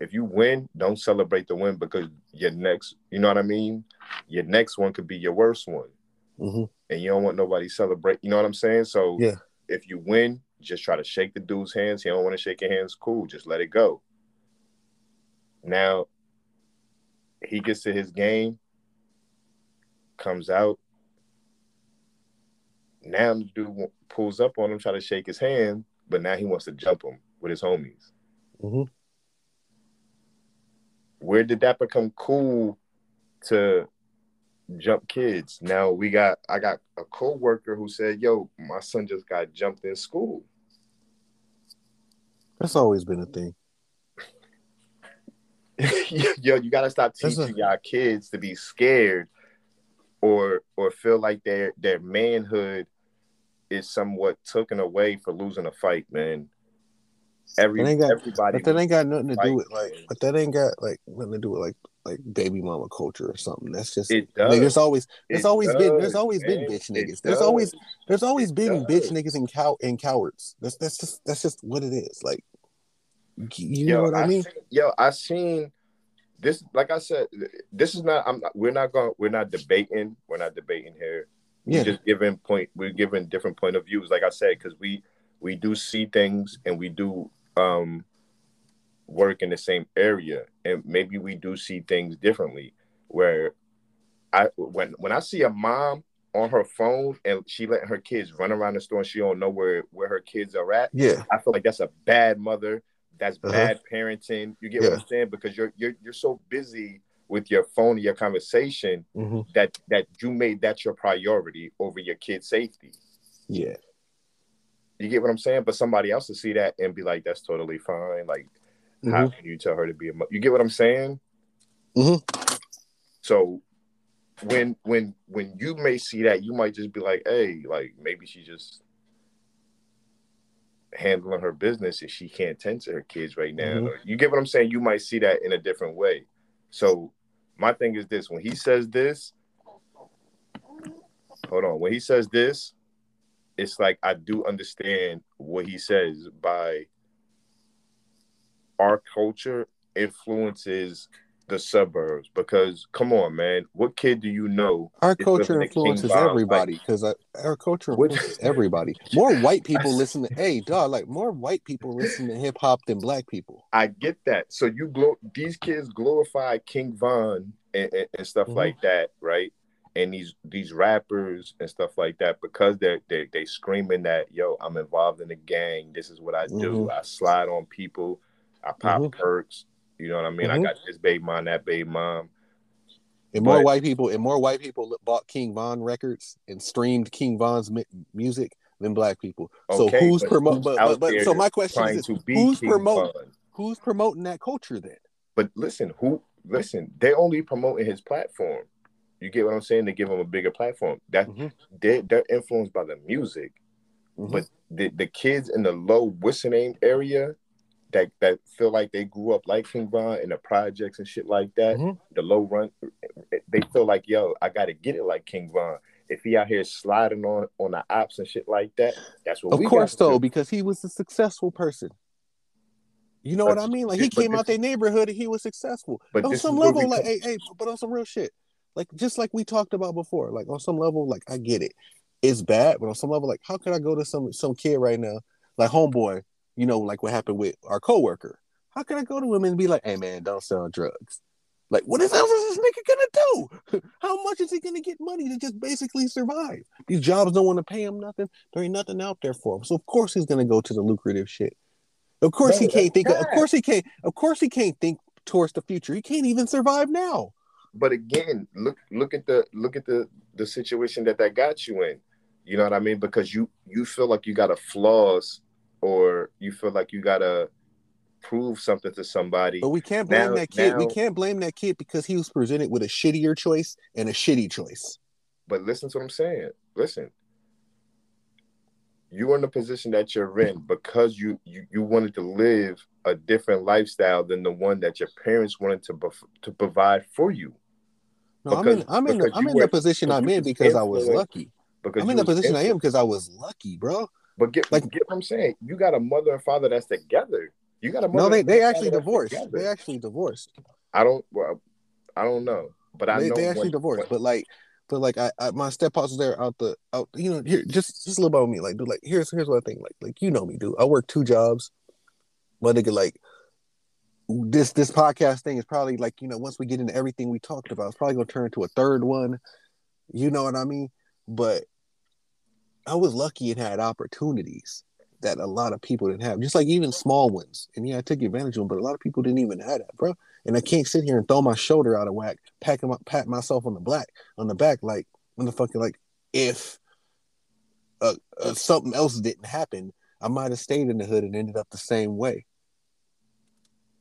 if you win, don't celebrate the win because your next, you know what I mean? Your next one could be your worst one. Mhm. And you don't want nobody celebrate, you know what I'm saying? So Yeah. if you win, just try to shake the dude's hands. He don't want to shake your hands, cool, just let it go. Now he gets to his game, comes out. Now the dude pulls up on him, try to shake his hand, but now he wants to jump him with his homies. Mhm. Where did that become cool to jump kids? Now we got I got a co-worker who said, "Yo, my son just got jumped in school." That's always been a thing. Yo, you gotta stop teaching y'all kids to be scared or or feel like their their manhood is somewhat taken away for losing a fight, man. Every got, everybody but that ain't got nothing to do with like, but that ain't got like nothing to do with like like baby mama culture or something. That's just It like, there's always there's It always been there's does, always been man. bitch It niggas. There's always there's always been bitch niggas and cow and cowards. That's that's just that's just what it is. Like you yo, know what I mean? Seen, yo, I seen this. Like I said, this is not. I'm. Not, we're not going. We're not debating. We're not debating here. Yeah. We're just giving point. We're giving different point of views. Like I said, because we we do see things and we do um work in the same area, and maybe we do see things differently. Where I when when I see a mom on her phone and she letting her kids run around the store and she don't know where where her kids are at. Yeah. I feel like that's a bad mother. That's Uh-huh. bad parenting. You get Yeah. what I'm saying? Because you're you're you're so busy with your phone your conversation Mhm. that that you made that your priority over your kid's safety. Yeah. You get what I'm saying? But somebody else to see that and be like, that's totally fine. Like, how Mhm. can you tell her to be a mother? You get what I'm saying? Mhm. So when when when you may see that, you might just be like, hey, like maybe she just handling her business and she can't tend to her kids right now. Mhm. You get what I'm saying? You might see that in a different way. So my thing is this: when he says this, hold on. When he says this, it's like I do understand what he says by our culture influences the suburbs because come on man what kid do you know Our culture influences everybody Like, because our culture influences everybody. More white people listen to hey dog like more white people listen to hip hop than black people. I get that. So you glo- these kids glorify King Von and, and, and stuff Mhm. like that, right? and these these rappers and stuff like that because they're they they screaming that yo I'm involved in the gang. This is what I do. Mhm. I slide on people. I pop Mhm. perks. You know what I mean? I Mhm. got this baby mom, that baby mom. And more But- white people and more white people bought King Von records and streamed King Von's mi- music than black people. So who's promoting? But, but, but so my question is, this, who's King promoting? Von? Who's promoting that culture then? But listen, who listen? they're only promoting his platform. You get what I'm saying? They give him a bigger platform. That Mm-hmm. they they're influenced by the music, Mhm. but the the kids in the low what's the name area that that feel like they grew up like King Von in the projects and shit like that. Mm-hmm. The low run, they feel like yo, I got to get it like King Von. If he out here sliding on on the ops and shit like that, that's what Of we course, gotta though, do. because he was a successful person. You know But- what I mean? Like he came this- out their neighborhood and he was successful. But on some level, like hey, hey, but on some real shit. Like just like we talked about before, like on some level, like I get it. It's bad, but on some level, like how could I go to some some kid right now, like homeboy, you know, like what happened with our coworker? How can I go to him and be like, hey man, don't sell drugs? Like, what else is this nigga gonna do? How much is he gonna get money to just basically survive? These jobs don't want to pay him nothing. There ain't nothing out there for him. So of course he's gonna go to the lucrative shit. Of course he can't think. Of, of course he can't. Of course he can't think towards the future. He can't even survive now. But again, look look at the look at the the situation that that got you in. You know what I mean? Because you you feel like you got a flaws, or you feel like you gotta prove something to somebody. But we can't blame Now- that kid. we can't blame that kid because he was presented with a shittier choice and a shitty choice. But listen to what I'm saying. Listen. You're in the position that you're in because you, you you wanted to live a different lifestyle than the one that your parents wanted to to provide for you. No, I'm in. I'm in. The, I'm in the position I'm in because I was lucky. Because I'm in the position I am because I was lucky, bro. But get Like- get what I'm saying. You got a mother and father that's together. You got a mother. No, they they actually divorced. They actually divorced. I don't. Well, I don't know, but I they, know they actually when- divorced. But like, but like, I, I my step was there out the out. You know, here just just a little about me. Like, dude, like here's here's what I think. Like, like you know me, dude. I work two jobs. But nigga, like this this podcast thing is probably like you know once we get into everything we talked about, it's probably gonna turn into a third one. You know what I mean? But I was lucky and had opportunities that a lot of people didn't have, just like even small ones. And yeah, I took advantage of them, but a lot of people didn't even have that, bro. And I can't sit here and throw my shoulder out of whack, pack my, pat myself on the black on the back like motherfucker. Like if uh, uh, something else didn't happen, I might have stayed in the hood and ended up the same way.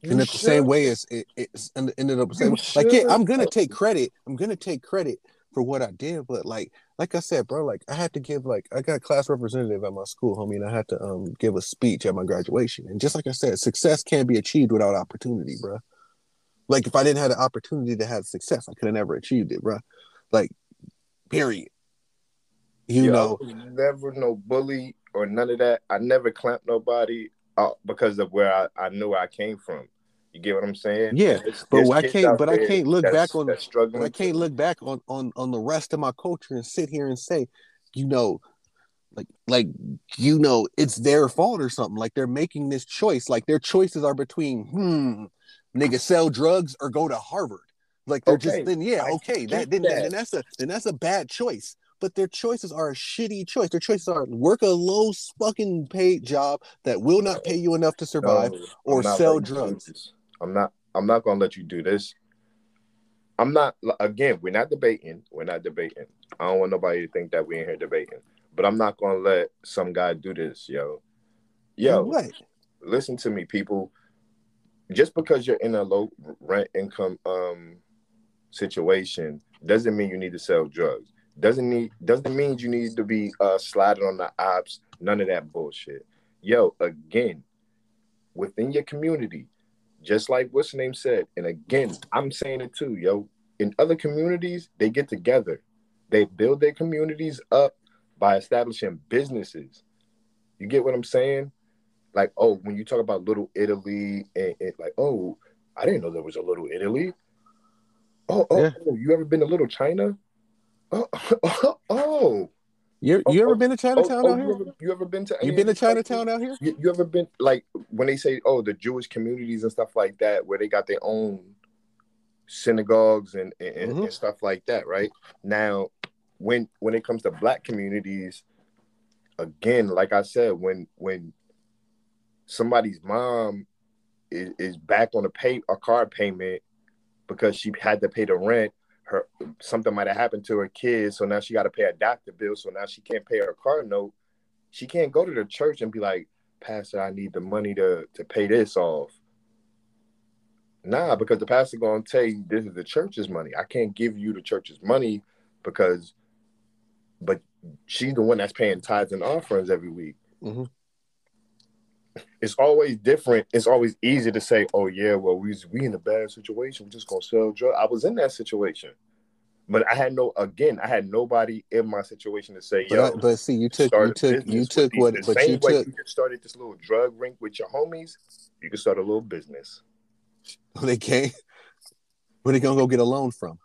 ended up the same way as it, it's ended up the same way. Like yeah. I'm gonna take credit. I'm gonna take credit for what I did, but like like I said, bro, like I had to give like I got a class representative at my school, homie, and I had to um give a speech at my graduation. And just like I said, success can't be achieved without opportunity, bro. Like if I didn't have the opportunity to have success, I could have never achieved it, bro. Like, period. You Yo, know, never no bully or none of that. I never clamped nobody uh, because of where I, I knew I came from. You get what I'm saying? Yeah, There's- but there's I can't. But I can't look back on. that's struggling. But I can't look back on on on the rest of my culture and sit here and say, you know, like like you know, it's their fault or something. Like they're making this choice. Like their choices are between, hmm, nigga, sell drugs or go to Harvard. Like they're Okay, just then yeah, okay, that then, that. then that's a then that's a bad choice. But their choices are a shitty choice. Their choices are work a low fucking paid job that will not pay you enough to survive, No, or sell drugs. I'm not. I'm not gonna let you do this. I'm not. Again, we're not debating. We're not debating. I don't want nobody to think that we in here debating. But I'm not gonna let some guy do this, yo. Yo, what? listen to me, people. Just because you're in a low rent income um situation doesn't mean you need to sell drugs. Doesn't need doesn't mean you need to be uh sliding on the ops. None of that bullshit. Yo, again, within your community, just like what's the name said, and again, I'm saying it too, yo. In other communities, they get together. They build their communities up by establishing businesses. You get what I'm saying? Like, oh, when you talk about Little Italy, and, and like, oh, I didn't know there was a Little Italy. Oh, oh, oh, you ever been to Little China? Oh, oh, oh. You you ever been to Chinatown oh, out you here? ever, you ever been to? You been to of these places? Chinatown out here? You, you ever been like when they say, oh, the Jewish communities and stuff like that, where they got their own synagogues and and, Mhm. and stuff like that, right? Now, when when it comes to black communities, again, like I said, when when somebody's mom is, is back on a pay a car payment because she had to pay the rent, her something might have happened to her kids, so now she got to pay a doctor bill, so now she can't pay her car note. She can't go to the church and be like, Pastor, I need the money to to pay this off. Nah, because the pastor gonna tell you this is the church's money. I can't give you the church's money because, but she's the one that's paying tithes and offerings every week. Mhm. It's always different. It's always easy to say, "Oh yeah, well we we in a bad situation. We're just gonna sell drugs." I was in that situation, but I had no. Again, I had nobody in my situation to say, But, but see, you took you took you took what, the but you took. you started this little drug ring with your homies. You can start a little business. They can't. Where they gonna go get a loan from?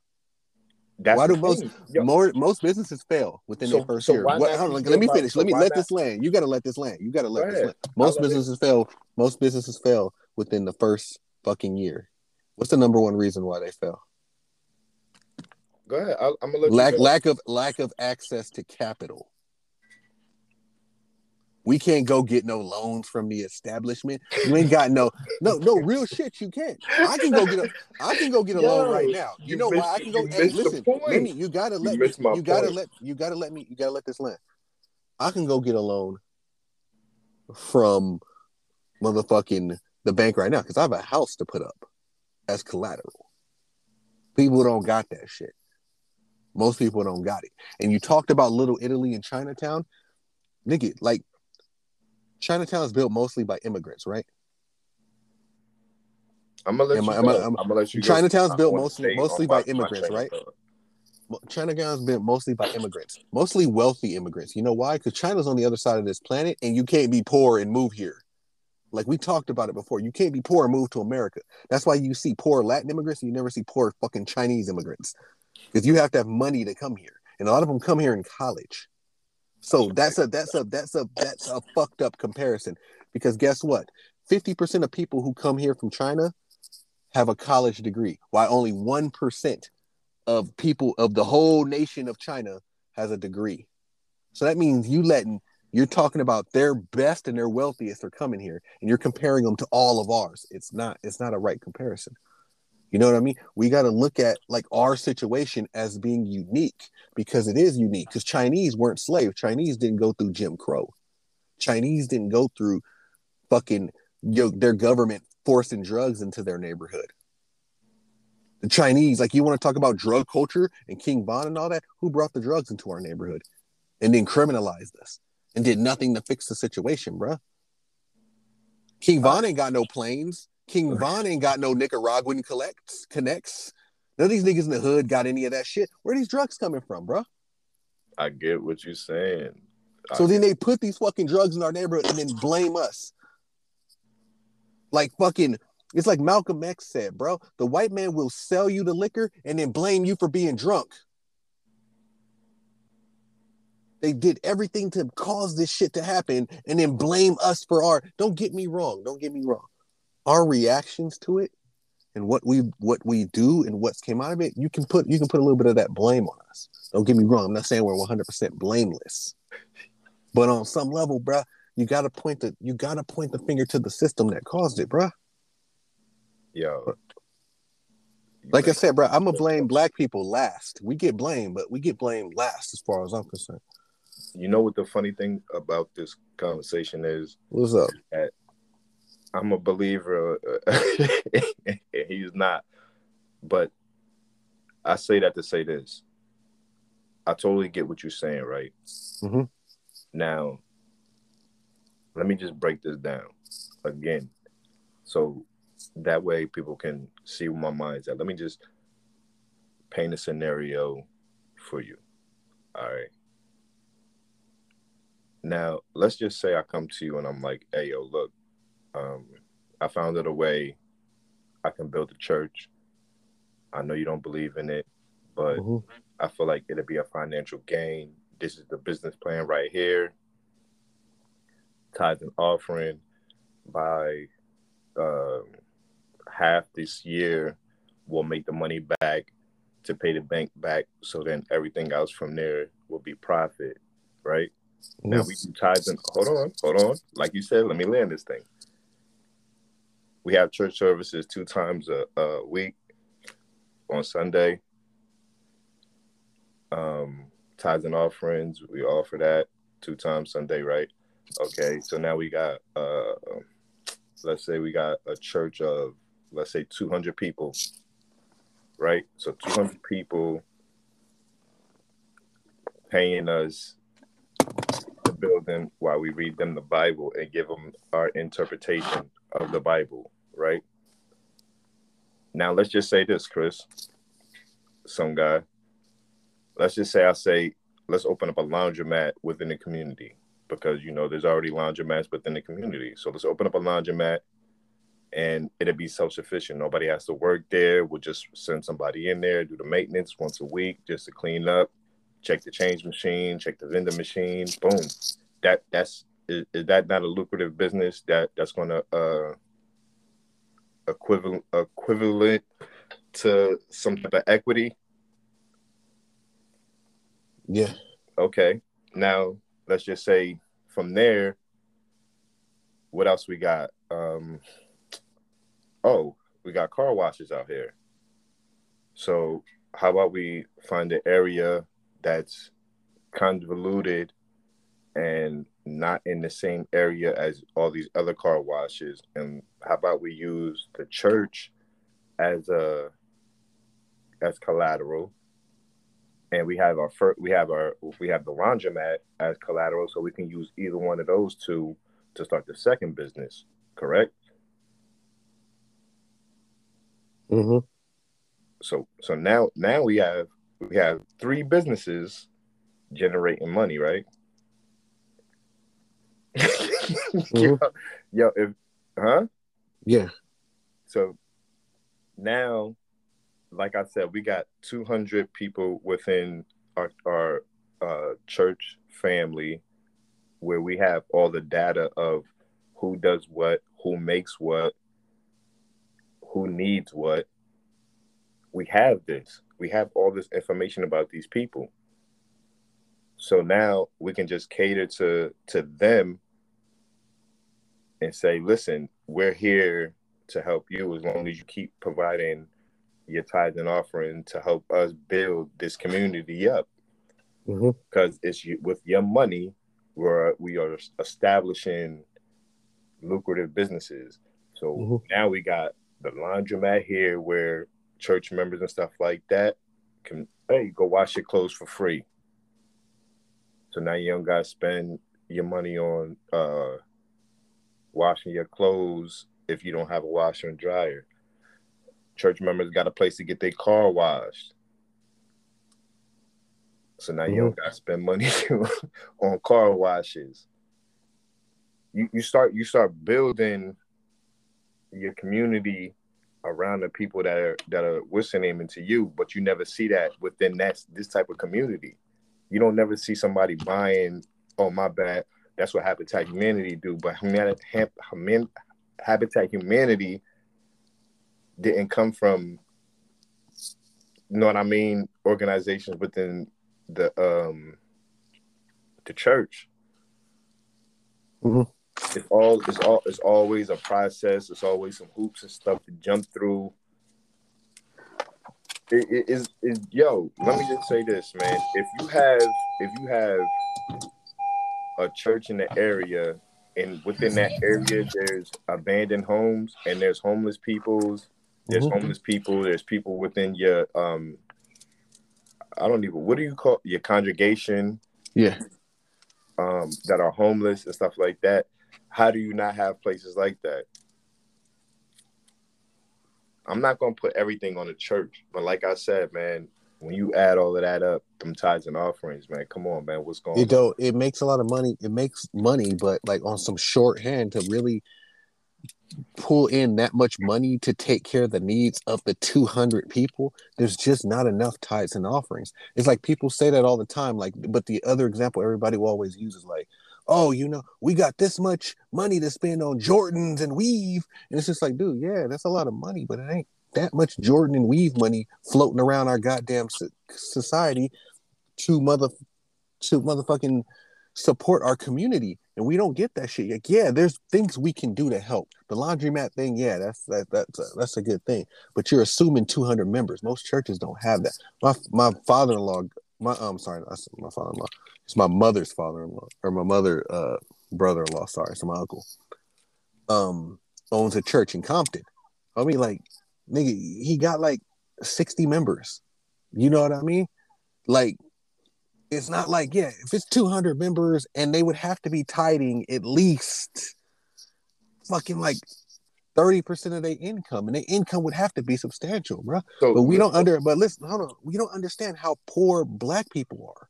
That's why do most. Yo. more most businesses fail within So- their first so year? What, on, just let me finish. up- Let me let not- this land. You got to let this land. You got to let Go this land. Most I'll it- businesses fail. Most businesses fail within the first fucking year. What's the number one reason why they fail? Go ahead. I, I'm gonna let lack you go. lack of lack of access to capital. We can't go get no loans from the establishment. You ain't got no no no real shit. You can't. I can go get a I can go get a loan right now. You, you know missed- why I can go? Hey, listen. Let me. You gotta You let me. You gotta point. let. You gotta let me. You gotta let this land. I can go get a loan from motherfucking the bank right now because I have a house to put up as collateral. People don't got that shit. Most people don't got it. And you talked about Little Italy and Chinatown. Nigga, like Chinatown is built mostly by immigrants, right? I'm gonna let Am you I- go. am I- am- gonna let you. Chinatown's built mostly mostly by immigrants, right? Chinatown's built mostly by immigrants, mostly wealthy immigrants. You know why? Because China's on the other side of this planet, and you can't be poor and move here. Like we talked about it before, you can't be poor and move to America. That's why you see poor Latin immigrants, and you never see poor fucking Chinese immigrants, because you have to have money to come here, and a lot of them come here in college. So that's a that's a that's a that's a fucked up comparison. Because guess what? Fifty percent of people who come here from China have a college degree, while only one percent of people of the whole nation of China has a degree. So that means you letting you're talking about their best and their wealthiest are coming here, and you're comparing them to all of ours. It's not it's not a right comparison. You know what I mean? We got to look at like our situation as being unique because it is unique. Because Chinese weren't slaves. Chinese didn't go through Jim Crow. Chinese didn't go through fucking yo, their government forcing drugs into their neighborhood. The Chinese, like you want to talk about drug culture and King Von and all that, who brought the drugs into our neighborhood and then criminalized us and did nothing to fix the situation, bruh. King uh, Von ain't got no planes. King Von ain't got no Nicaraguan collects connects. None of these niggas in the hood got any of that shit. Where these drugs coming from, bro? I get what you're saying. So then they put these fucking drugs in our neighborhood and then blame us. Like fucking, it's like Malcolm X said, bro. The white man will sell you the liquor and then blame you for being drunk. They did everything to cause this shit to happen and then blame us for our. Don't get me wrong. Don't get me wrong. Our reactions to it and what we what we do and what's came out of it, you can put you can put a little bit of that blame on us. Don't get me wrong. I'm not saying we're 100 percent blameless, but on some level, bruh, you gotta point the you gotta point the finger to the system that caused it, bruh. Yo, Like I said, bruh, I'm gonna blame black people last. We get blamed, but we get blamed last as far as I'm concerned. you know what the funny thing about this conversation is? What's up? That I'm a believer. he's not, but I say that to say this. I totally get what you're saying, right? Mm-hmm. Now, let me just break this down again, so that way people can see where my mind's at. Let me just paint a scenario for you. All right. Now, let's just say I come to you and I'm like, "Hey, yo, look, um, I found out a way I can build a church. I know you don't believe in it, but I feel like it'll be a financial gain. This is the business plan right here. Tithe and offering by um, half this year. we'll make the money back to pay the bank back. So then everything else from there will be profit, right? Now we do tithes and hold on, hold on. Like you said, let me land this thing. We have church services two times a, a week on Sunday. Um, tithes and offerings, we offer that two times Sunday, right? Okay, so now we got uh let's say we got a church of let's say 200 people, right? So 200 people paying us building while we read them the Bible and give them our interpretation of the Bible, right? Now let's just say this, Chris, some guy. Let's just say I say let's open up a laundromat within the community because you know there's already laundromats within the community. So let's open up a laundromat and it'll be self-sufficient. Nobody has to work there. We'll just send somebody in there, do the maintenance once a week just to clean up, check the change machine, check the vending machine. Boom. That that's is, is that not a lucrative business that that's going to uh equivalent equivalent to some type of equity? Yeah. Okay. Now let's just say from there, what else we got? Um, oh, we got car washes out here. So how about we find an area that's convoluted and not in the same area as all these other car washes? And how about we use the church as a as collateral? and we have our first, we have our we have the laundromat as collateral, so we can use either one of those two to start the second business. Correct. Mm-hmm. So so now now we have we have three businesses generating money, right? yo, yo, if huh? Yeah. So now, like I said, we got 200 people within our, our uh, church family where we have all the data of who does what, who makes what, who needs what. We have this. We have all this information about these people. So now we can just cater to to them and say, listen, we're here to help you as long as you keep providing your tithes and offering to help us build this community up. Mm-hmm. Because it's you, with your money, we're we are establishing lucrative businesses. So Mhm. now we got the laundromat here where church members and stuff like that can hey go wash your clothes for free. So now you don't gotta spend your money on uh washing your clothes if you don't have a washer and dryer. Church members got a place to get their car washed. So now you don't gotta spend money on car washes. You you start you start building your community around the people that are that are listening into you, but you never see that within that this type of community. You don't never see somebody buying, oh my bad, that's what Habitat Humanity do. But Habitat Humanity didn't come from, you know what I mean, organizations within the um the church. Mhm. It's all it's all it's always a process. It's always some hoops and stuff to jump through. It it yo. Let me just say this, man. If you have if you have a church in the area, and within that area there's abandoned homes and there's homeless peoples, there's Mhm. homeless people, there's people within your um. I don't even. What do you call your congregation? Yeah. um, that are homeless and stuff like that. How do you not have places like that? I'm not gonna put everything on the church, but like I said, man, when you add all of that up, them tithes and offerings, man, come on, man, what's going It on? don't. It makes a lot of money. It makes money, but like on some shorthand to really pull in that much money to take care of the needs of the 200 people there's just not enough tithes and offerings it's like people say that all the time like but the other example everybody will always use is like oh you know we got this much money to spend on jordans and weave and it's just like dude yeah that's a lot of money but it ain't that much Jordan and Weave money floating around our goddamn so- society to mother to motherfucking support our community, and we don't get that shit. Like, yeah, there's things we can do to help. The laundromat thing, yeah, that's that that's a, that's a good thing. But you're assuming 200 members. Most churches don't have that. My my father-in-law, my um, sorry, that's my father-in-law. It's my mother's father-in-law or my mother uh brother-in-law. Sorry, so my uncle. Um, owns a church in Compton. I mean, like, nigga, he got like 60 members. You know what I mean? Like, it's not like, yeah, if it's 200 members and they would have to be tithing at least fucking like 30% of their income, and their income would have to be substantial, bro. So- but we don't under, but listen, hold on, we don't understand how poor black people are.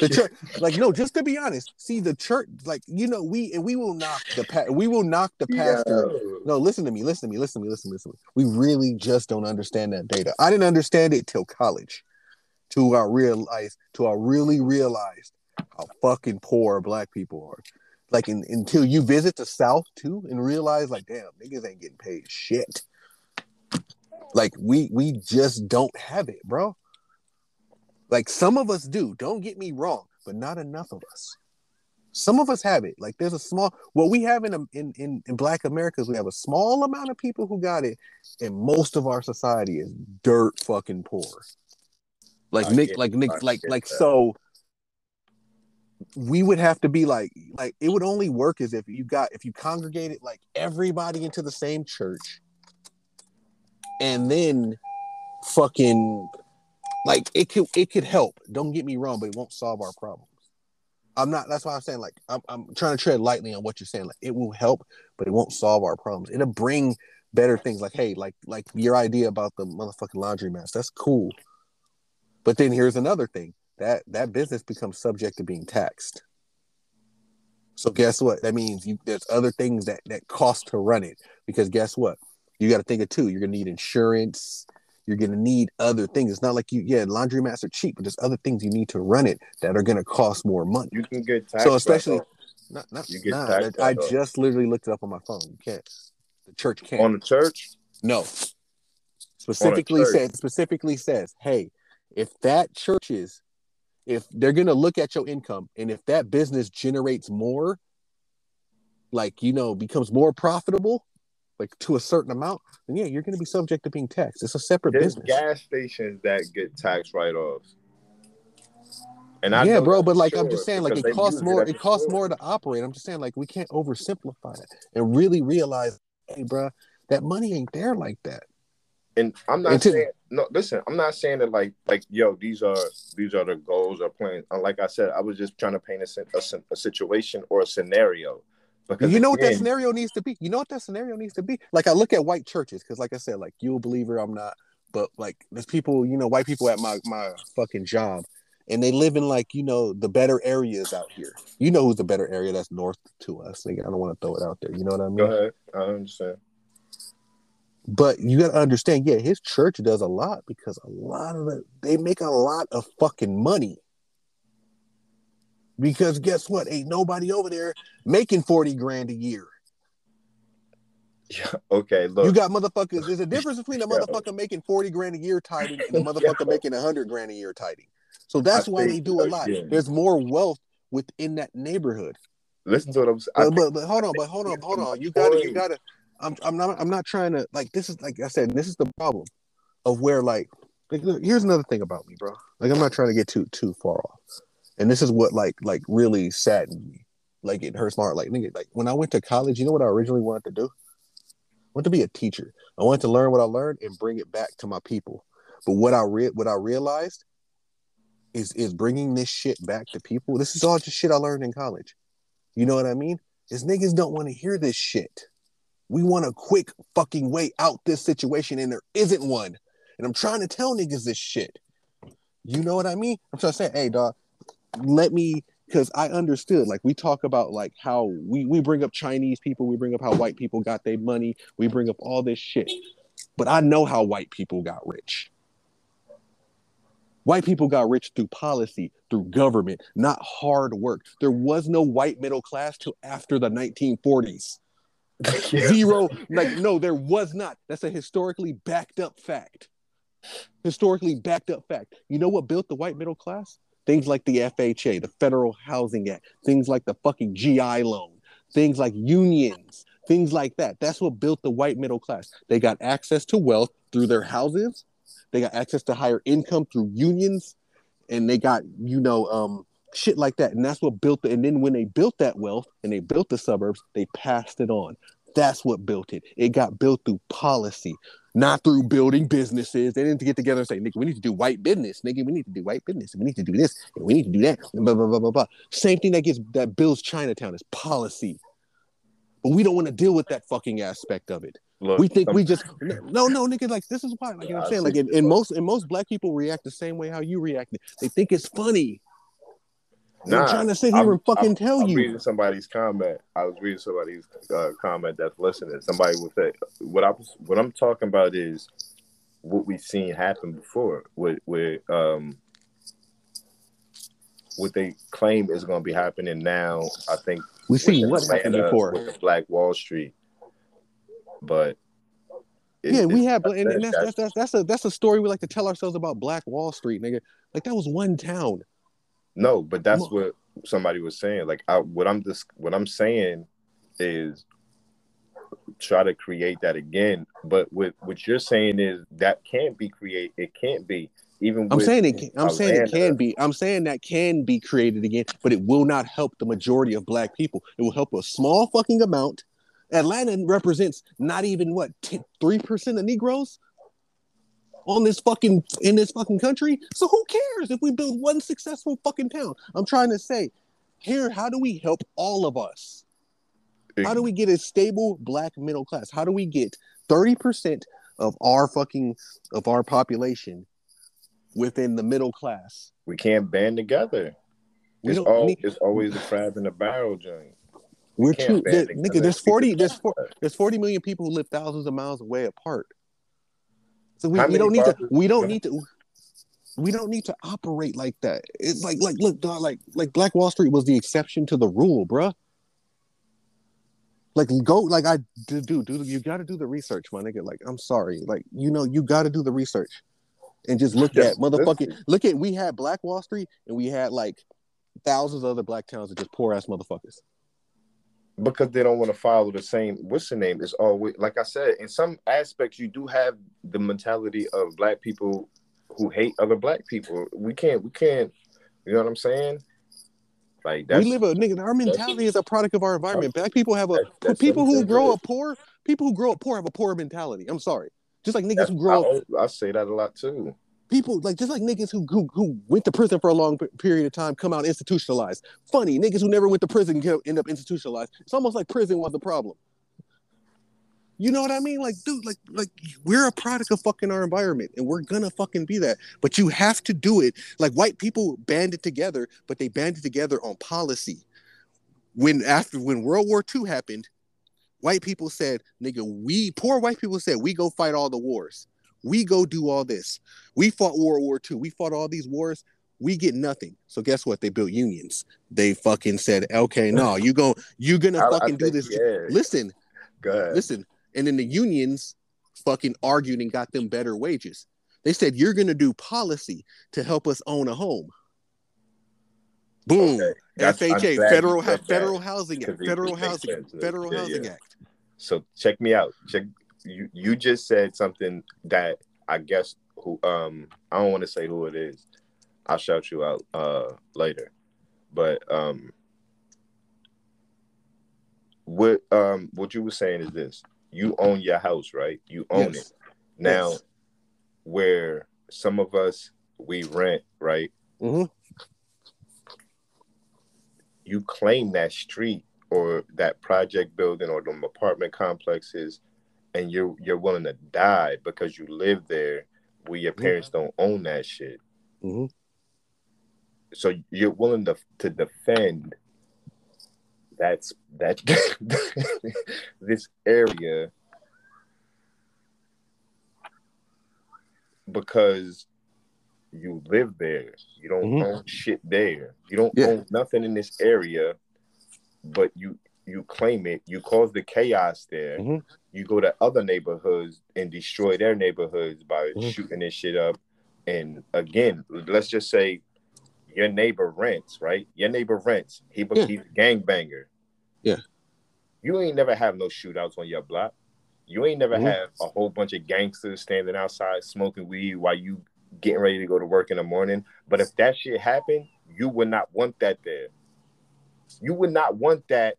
the church, like, no, just to be honest, see the church, like, you know, we and we will knock the pa- we will knock the pastor. No, listen to me, listen to me, listen to me, listen to me, listen to me. We really just don't understand that data. I didn't understand it till college, till I realized, till I really realized how fucking poor black people are. Like, in, until you visit the South too, and realize, like, damn, niggas ain't getting paid shit. Like, we we just don't have it, bro. Like some of us do. Don't get me wrong, but not enough of us. Some of us have it. Like there's a small. What we have in um, in in, in Black Americas, we have a small amount of people who got it, and most of our society is dirt fucking poor. Like I Nick, like Nick, like like that. so. We would have to be like like it would only work as if you got if you congregated like everybody into the same church, and then fucking like it could it could help. Don't get me wrong, but it won't solve our problems. I'm not. That's why I'm saying like I'm, I'm trying to tread lightly on what you're saying. Like it will help, but it won't solve our problems. It'll bring better things. Like hey, like like your idea about the motherfucking laundry mats. That's cool. But then here's another thing that that business becomes subject to being taxed. So guess what? That means you there's other things that that cost to run it because guess what? You got to think of two. You're gonna need insurance. You're gonna need other things. It's not like you yeah, laundry mats are cheap, but there's other things you need to run it that are gonna cost more money. You can get taxed. So especially not, not, You get nah, taxed I write-off. just literally looked it up on my phone. You can't. The church can't. on the church. No. Specifically church. says specifically says, hey, if that church is, if they're gonna look at your income and if that business generates more, like you know, becomes more profitable, like to a certain amount, then yeah, you're gonna be subject to being taxed. It's a separate There's business. gas stations that get tax write-offs. And I yeah, bro, but like I'm just saying, like it costs more. as It costs more to operate. I'm just saying, like we can't oversimplify it and really realize, hey, bro, that money ain't there like that. And I'm not saying no. Listen, I'm not saying that like like yo, these are these are the goals or plans. Uh, like I said, I was just trying to paint a, a, a situation or a scenario. Because you know what that scenario needs to be? You know what that scenario needs to be? Like I look at white churches because, like I said, like you a believer, I'm not. But like there's people, you know, white people at my my fucking job, and they live in like you know the better areas out here. You know who's the better area that's north to us? Like, I don't want to throw it out there. You know what I mean? Go ahead. I understand. But you got to understand, yeah, his church does a lot because a lot of the they make a lot of fucking money. Because guess what? Ain't nobody over there making 40 grand a year. Yeah. Okay. Look. You got motherfuckers. There's a difference between a Yeah. motherfucker making 40 grand a year tiding and a Yeah. motherfucker making 100 grand a year tiding. So that's I why they do a lot. There's more wealth within that neighborhood. Listen to what I'm saying. But, but, but hold on, but hold on, hold on. You gotta, you gotta. I'm, I'm not, I'm not trying to like. This is like I said. This is the problem of where like. like here's another thing about me, bro. Like I'm not trying to get too too far off, and this is what like like really saddened me. Like it hurts my heart. Like nigga, like when I went to college, you know what I originally wanted to do? I wanted to be a teacher. I wanted to learn what I learned and bring it back to my people. But what I re- what I realized is is bringing this shit back to people. This is all just shit I learned in college. You know what I mean? Is niggas don't want to hear this shit. We want a quick fucking way out this situation, and there isn't one. And I'm trying to tell niggas this shit. You know what I mean? I'm trying to say, hey, dog, let me, because I understood. Like we talk about like how we we bring up Chinese people, we bring up how white people got their money, we bring up all this shit. But I know how white people got rich. White people got rich through policy, through government, not hard work. There was no white middle class till after the 1940s. Zero. Like, no, there was not. That's a historically backed up fact. Historically backed up fact. You know what built the white middle class? Things like the FHA, the Federal Housing Act, things like the fucking GI loan, things like unions, things like that. That's what built the white middle class. They got access to wealth through their houses. They got access to higher income through unions, and they got you know um, shit like that. And that's what built it. And then when they built that wealth and they built the suburbs, they passed it on. That's what built it. It got built through policy, not through building businesses. They didn't get together and say, "Nigga, we need to do white business. Nigga, we need to do white business. We need to do this. And we need to do that." And blah blah blah blah blah. Same thing that gets that builds Chinatown is policy. But we don't want to deal with that fucking aspect of it. Look, we think we just no no nigga like this is why like you know what I'm saying like in, in most in most black people react the same way how you reacted. They think it's funny. They're trying to sit here I'm- and fucking I'm- tell I'm you. reading somebody's comment. I was reading somebody's uh, comment that's listening. Somebody would say, "What I what I'm talking about is what we've seen happen before with with um what they claim is going to be happening now. I think We seen what happened before. with the Black Wall Street, but it- yeah, we have, and, that's- that's that's that's a that's a story we like to tell ourselves about Black Wall Street, nigga. Like that was one town. No, but that's what somebody was saying. Like, I, what I'm just what I'm saying is try to create that again. But what what you're saying is that can't be create. It can't be even. I'm saying it. Can, I'm saying it can be. I'm saying that can be created again, but it will not help the majority of Black people. It will help a small fucking amount. Atlanta represents not even what three percent of Negroes on this fucking in this fucking country. So who cares if we build one successful fucking town? I'm trying to say, here, how do we help all of us? How do we get a stable black middle class? How do we get 30% of our fucking of our population within the middle class? We can't band together. We it's all, need- it's always a crab in the barrel joint. We're too there- nigga, there's 40 there's four, there's 40 million people who live thousands of miles away apart. So we, we don't need to we don't need to we don't need to operate like that. It's like like look dog, like like Black Wall Street was the exception to the rule, bruh. Like go like I do do do you got to do the research, my nigga. Like I'm sorry, like you know you got to do the research and just look Yes, at motherfucking look at we had Black Wall Street and we had like thousands of other black towns that just poor ass motherfuckers. Because they don't want to follow the same what's the name it's always like i said in some aspects you do have the mentality of black people who hate other black people we can't we can't you know what i'm saying like that's we live a nigga. Our mentality is a product of our environment. Black people have a that's people who grow up poor. People who grow up poor have a poor mentality. I'm sorry. Just like niggas that's- who grow up, I, I say that a lot too people like just like niggas who who, who went to prison for a long period of time come out institutionalized. Funny niggas who never went to prison get, end up institutionalized. It's almost like prison was the problem. You know what I mean? Like, dude, like, like we're a product of fucking our environment, and we're gonna fucking be that. But you have to do it. Like white people banded together, but they banded together on policy. When after when World War II happened, white people said, "Nigga, we poor white people said we go fight all the wars. We go do all this. We fought World War II. We fought all these wars. We get nothing. So guess what? They built unions. They fucking said, okay, no, you go, you gonna I- I fucking do this. yeah. Listen, go ahead listen. And then the unions fucking argued and got them better wages. They said, you're gonna do policy to help us own a home. Boom. I'm FHA, Federal Federal Housing Act, Federal Housing. Federal Housing. Act. so check me out check you you just said something that i guess who um i don't want to say who it is i'll shout you out uh later but um what um what you were saying is this you own your house right you own Yes. it now Yes. where some of us we rent right Mhm. you claim that street or that project building or them apartment complexes and you're you're willing to die because you live there where your parents don't own that shit Mhm. so you're willing to to defend that's that this area because you live there you don't Mhm. own shit there you don't Yeah. own nothing in this area but you you claim it, you cause the chaos there. Mm-hmm. You go to other neighborhoods and destroy their neighborhoods by Mhm. shooting this shit up. And again, let's just say your neighbor rents, right? Your neighbor rents. He be- Yeah. he's a gangbanger. Yeah. You ain't never have no shootouts on your block. You ain't never Mhm. have a whole bunch of gangsters standing outside smoking weed while you getting ready to go to work in the morning. But if that shit happened, you would not want that there. You would not want that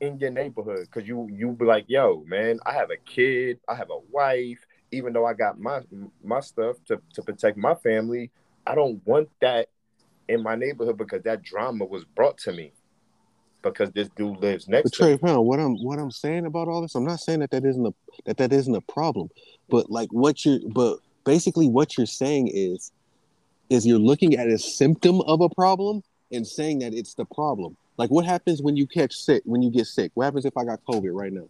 in your neighborhood because you you be like, yo, man, I have a kid, I have a wife. Even though I got my my stuff to to protect my family, I don't want that in my neighborhood because that drama was brought to me because this dude lives next But to Trey me. Pound, what I'm what I'm saying about all this, I'm not saying that that isn't a that that isn't a problem, but like what you're, but basically what you're saying is, is you're looking at a symptom of a problem and saying that it's the problem. Like what happens when you catch sick when you get sick? What happens if I got COVID right now?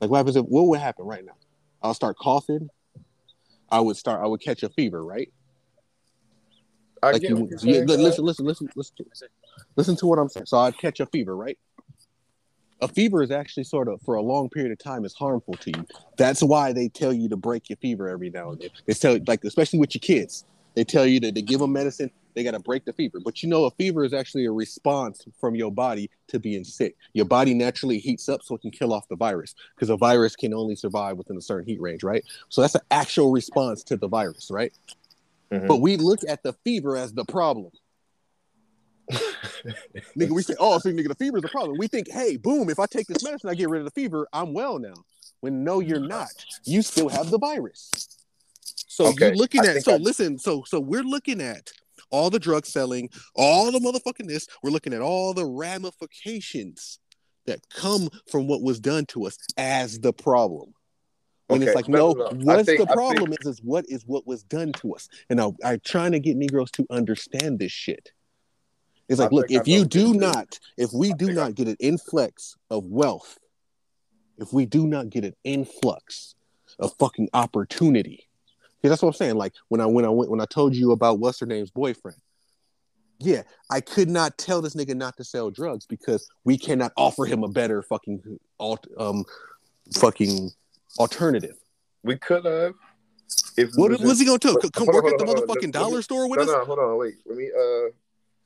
Like what happens if what would happen right now? I'll start coughing. I would start. I would catch a fever, right? I like get you, what you're yeah, saying, li- listen, listen, listen, listen, to, listen to what I'm saying. So I'd catch a fever, right? A fever is actually sort of for a long period of time is harmful to you. That's why they tell you to break your fever every now and then. They tell like especially with your kids, they tell you that they give them medicine. They got to break the fever. But you know, a fever is actually a response from your body to being sick. Your body naturally heats up so it can kill off the virus because a virus can only survive within a certain heat range, right? So that's an actual response to the virus, right? Mm-hmm. But we look at the fever as the problem. nigga, we say, oh, so nigga, the fever is the problem. We think, hey, boom, if I take this medicine, I get rid of the fever, I'm well now. When no, you're not. You still have the virus. So Okay, you're looking I at so I- listen, so so we're looking at all the drug selling, all the motherfucking this, we're looking at all the ramifications that come from what was done to us as the problem. When it's like, no, no, no. What's think- the I think- problem is, is what is what was done to us. And I, I'm trying to get Negroes to understand this shit. It's I like, look, I if you do not, if we do not get an influx of wealth, if we do not get an influx of fucking opportunity, because that's what I'm saying. Like when I when I went when I told you about what's her name's boyfriend, yeah, I could not tell this nigga not to sell drugs because we cannot offer him a better fucking alt, um fucking alternative. We could have. If What- was he gonna do? Come on, work at the on, hold on. motherfucking let dollar me- store with no, us? No, hold on, wait. Let me. Uh,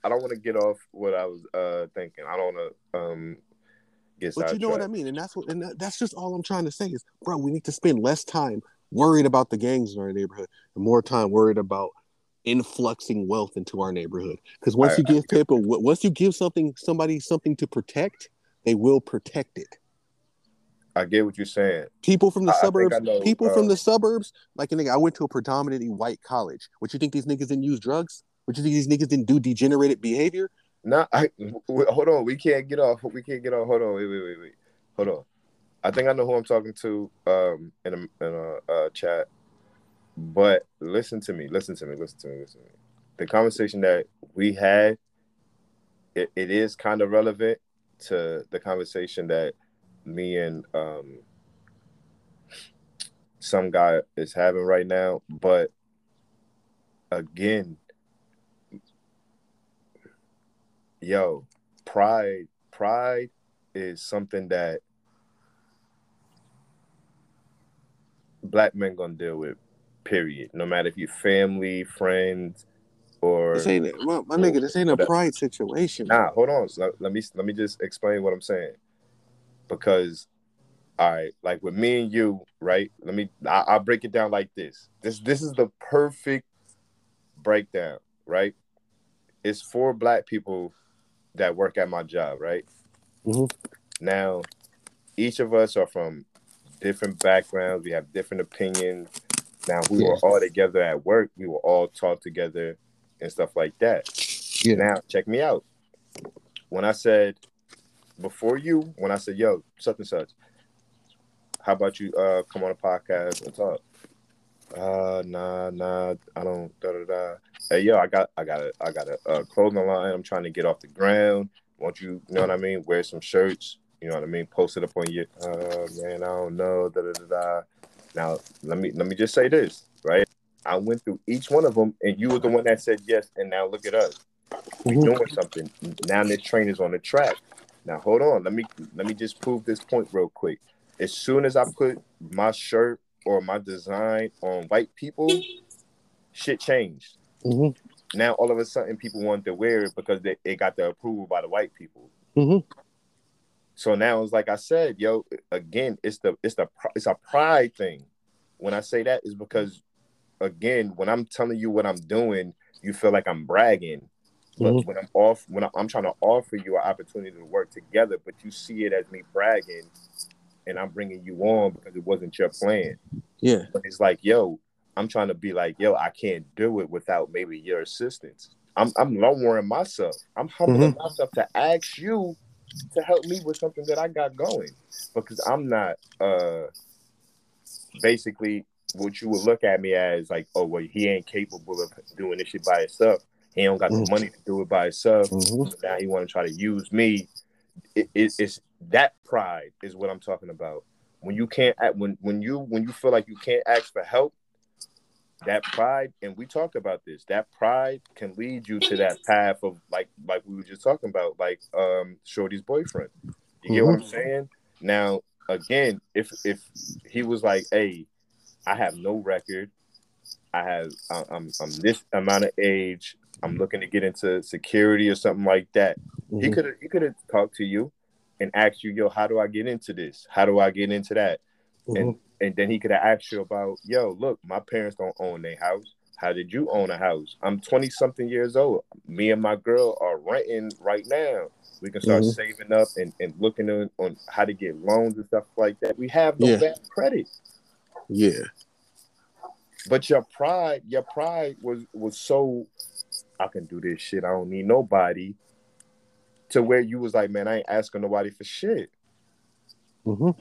I don't want to get off what I was uh thinking. I don't want to um get But you know what I mean, and that's what, and that's just all I'm trying to say is, bro, we need to spend less time worried about the gangs in our neighborhood and more time worried about influxing wealth into our neighborhood. Because once I- you give people, once you give something, somebody something to protect, they will protect it. I get what you're saying. People from the I- I suburbs, I know, people from uh, the suburbs, like a nigga, I went to a predominantly white college. What you think these niggas didn't use drugs? What you think these niggas didn't do degenerated behavior? No, I w- hold on. We can't get off. We can't get off. Hold on. Wait, wait, wait, wait. Hold on. I think I know who I'm talking to um in a in a uh, chat. But listen to me. Listen to me. Listen to me. Listen to me. The conversation that we had, it, it is kind of relevant to the conversation that me and um some guy is having right now. But again, yo, pride, pride is something that black men gonna deal with. Period. No matter if you're family, friends, or This ain't my, my nigga. This ain't a pride situation. Nah, hold on. Let, let me let me just explain what I'm saying. Because, all right, like with me and you, right? Let me. I, I'll break it down like this. This this is the perfect breakdown, right? It's for black people that work at my job, right? Mhm. Now, each of us are from different backgrounds. We have different opinions. Now, we were all together at work. We were all taught together and stuff like that. Yeah. Now, check me out. When I said before you, when I said, "Yo, such and such," how about you uh come on a podcast and talk? Uh, nah, nah, I don't. Da da da. Hey, yo, I got, I got a, I got a uh, clothing line. I'm trying to get off the ground. Want you, you know what I mean? Wear some shirts. You know what I mean? Post it up on your. Uh, man, I don't know. Da da da da. Now, let me let me just say this, right? I went through each one of them, and you were the one that said yes. And now look at us. We Mhm. doing something. Now this train is on the track. Now hold on. Let me let me just prove this point real quick. As soon as I put my shirt or my design on white people, shit changed. Mhm. Now all of a sudden people want to wear it because they, it got the approval by the white people. Mhm. So now it's like I said, yo, again, it's the it's the it's a pride thing. When I say that is because again, when I'm telling you what I'm doing, you feel like I'm bragging. But Mhm. when I'm off, when I'm, trying to offer you an opportunity to work together, but you see it as me bragging, and I'm bringing you on because it wasn't your plan. Yeah. But it's like, yo, I'm trying to be like, yo, I can't do it without maybe your assistance. I'm I'm lowering myself. I'm humbling myself to ask you to help me with something that I got going because I'm not uh basically what you would look at me as like, oh well, he ain't capable of doing this shit by himself. He don't got the Mhm. money to do it by himself. Mhm. So now he want to try to use me. It, it, it's that pride is what I'm talking about. When you can't act, when when you when you feel like you can't ask for help, that pride, and we talk about this. That pride can lead you to that path of like like we were just talking about, like um Shorty's boyfriend. You get what I'm Mhm. saying? Now, again, if if he was like, "Hey, I have no record. I have I- I'm I'm this amount of age. I'm looking to get into security or something like that." He Mhm. could have he could have talked to you and asked you, "Yo, how do I get into this? How do I get into that?" And and then he could have asked you about, "Yo, look, my parents don't own their house. How did you own a house? I'm 20 something years old. Me and my girl are renting right now. We can start Mhm. saving up and, and looking on, on how to get loans and stuff like that. We have no Yeah. bad credit. Yeah. But your pride, your pride was was so I can do this shit. I don't need nobody. To where you was like, man, I ain't asking nobody for shit. Mhm.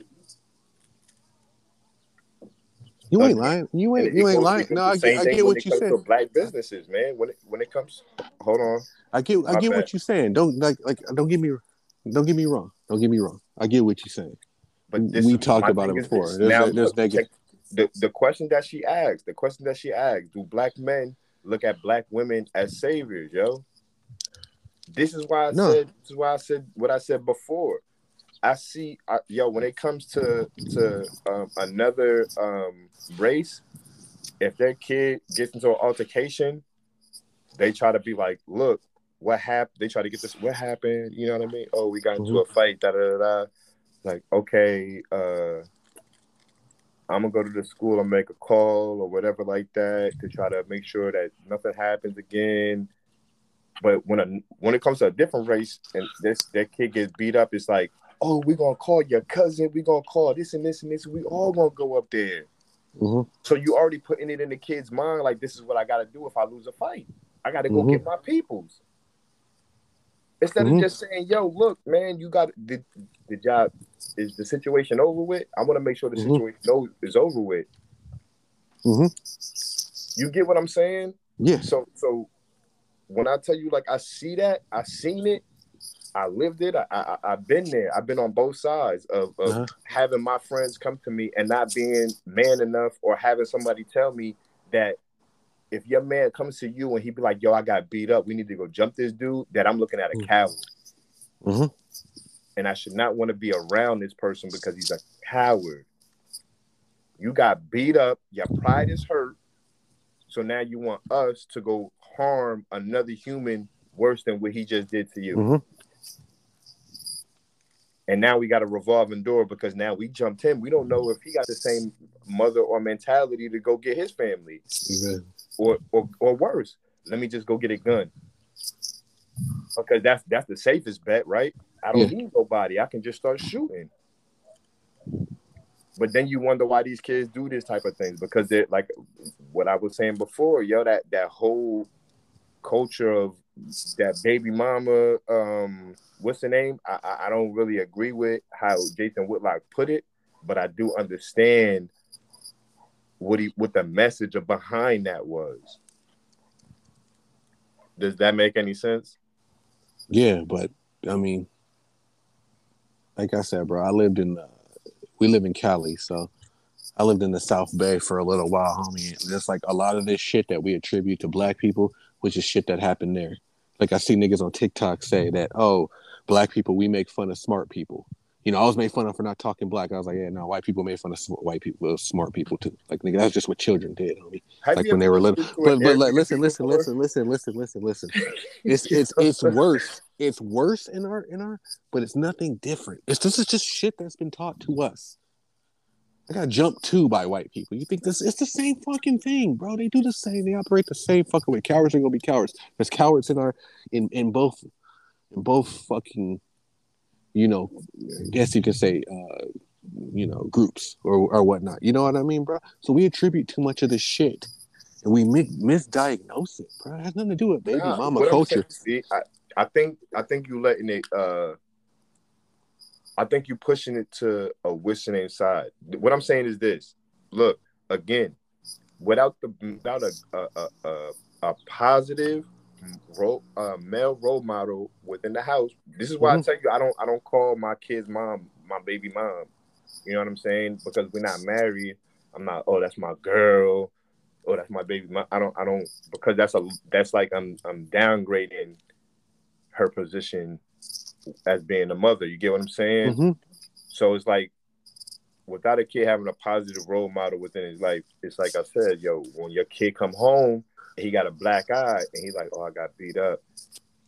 You uh, ain't lying. You ain't. You ain't lying. No, I get. I get what you said. black businesses, man. When it when it comes, hold on. I get. I get bad. what you're saying. Don't like. Like. Don't get me. Don't get me wrong. Don't get me wrong. I get what you're saying. But this we talked about it before. this. There's, Now, there's look, negative. the the question that she asked, the question that she asked, do black men look at black women as saviors, yo? This is why I No. said. This is why I said what I said before. I see, I, yo, when it comes to to um, another um, race, if their kid gets into an altercation, they try to be like, look, what happened? They try to get this, what happened? You know what I mean? Oh, we got into a fight, da da da da. Like, okay, uh, I'm gonna go to the school and make a call or whatever like that to try to make sure that nothing happens again. But when a when it comes to a different race and this that kid gets beat up, it's like, oh, we're gonna call your cousin, we're gonna call this and this and this, we all gonna go up there. Mhm. So you already putting it in the kid's mind, like this is what I gotta do if I lose a fight. I gotta go Mhm. get my peoples. Instead Mhm. of just saying, yo, look, man, you got the, the job is the situation over with. I want to make sure the Mhm. situation is over with. Mhm. You get what I'm saying? Yeah. So so when I tell you like I see that, I seen it, I lived it, I, I I've been there. I've been on both sides of, of Uh-huh. having my friends come to me and not being man enough or having somebody tell me that if your man comes to you and he be like, yo, I got beat up, we need to go jump this dude, that I'm looking at a coward. Mhm. And I should not want to be around this person because he's a coward. You got beat up, your pride is hurt. So now you want us to go harm another human worse than what he just did to you. Mhm. And now we got a revolving door because now we jumped him. We don't know if he got the same mother or mentality to go get his family Yeah. or or, or worse. Let me just go get a gun. Because that's that's the safest bet, right? I don't Yeah. need nobody. I can just start shooting. But then you wonder why these kids do this type of things because they're like what I was saying before, yo, that that whole culture of that baby mama, um, what's the name? I, I don't really agree with how Jason Whitlock put it, but I do understand what he what the message behind that was. Does that make any sense? Yeah, but I mean, like I said, bro, I lived in. Uh, we live in Cali, so I lived in the South Bay for a little while, homie. There's like a lot of this shit that we attribute to black people, which is shit that happened there. Like I see niggas on TikTok say that, oh, black people we make fun of smart people. You know, I was made fun of for not talking black. I was like, yeah, no, white people made fun of sm- white people, uh, smart people too. Like, nigga, that's just what children did, homie. Have like when they were little. listened to an But but like, listen, listen, listen, listen, listen, listen, listen. It's it's it's worse. It's worse in our in our, but it's nothing different. It's this is just shit that's been taught to us. I got jumped too by white people. You think this? It's the same fucking thing, bro. They do the same. They operate the same fucking way. Cowards are gonna be cowards. There's cowards in our in in both in both fucking, you know, I guess you can say, uh, you know, groups or or whatnot. You know what I mean, bro? So we attribute too much of this shit, and we mi- misdiagnose it, bro. It has nothing to do with baby mama culture. see, I, I think I think you letting it uh I think you're pushing it to a whistling side. What I'm saying is this. Look, again, without the without a a, a, a, positive role uh, male role model within the house. This is why I Mhm. tell you I don't I don't call my kid's mom my baby mom. You know what I'm saying? Because we're not married. I'm not, oh, that's my girl. Oh, that's my baby. mom. I don't I don't because that's a that's like I'm I'm downgrading her position as being a mother. You get what I'm saying? Mhm. So it's like without a kid having a positive role model within his life, it's like I said, yo, when your kid come home, he got a black eye, and he's like, oh, I got beat up.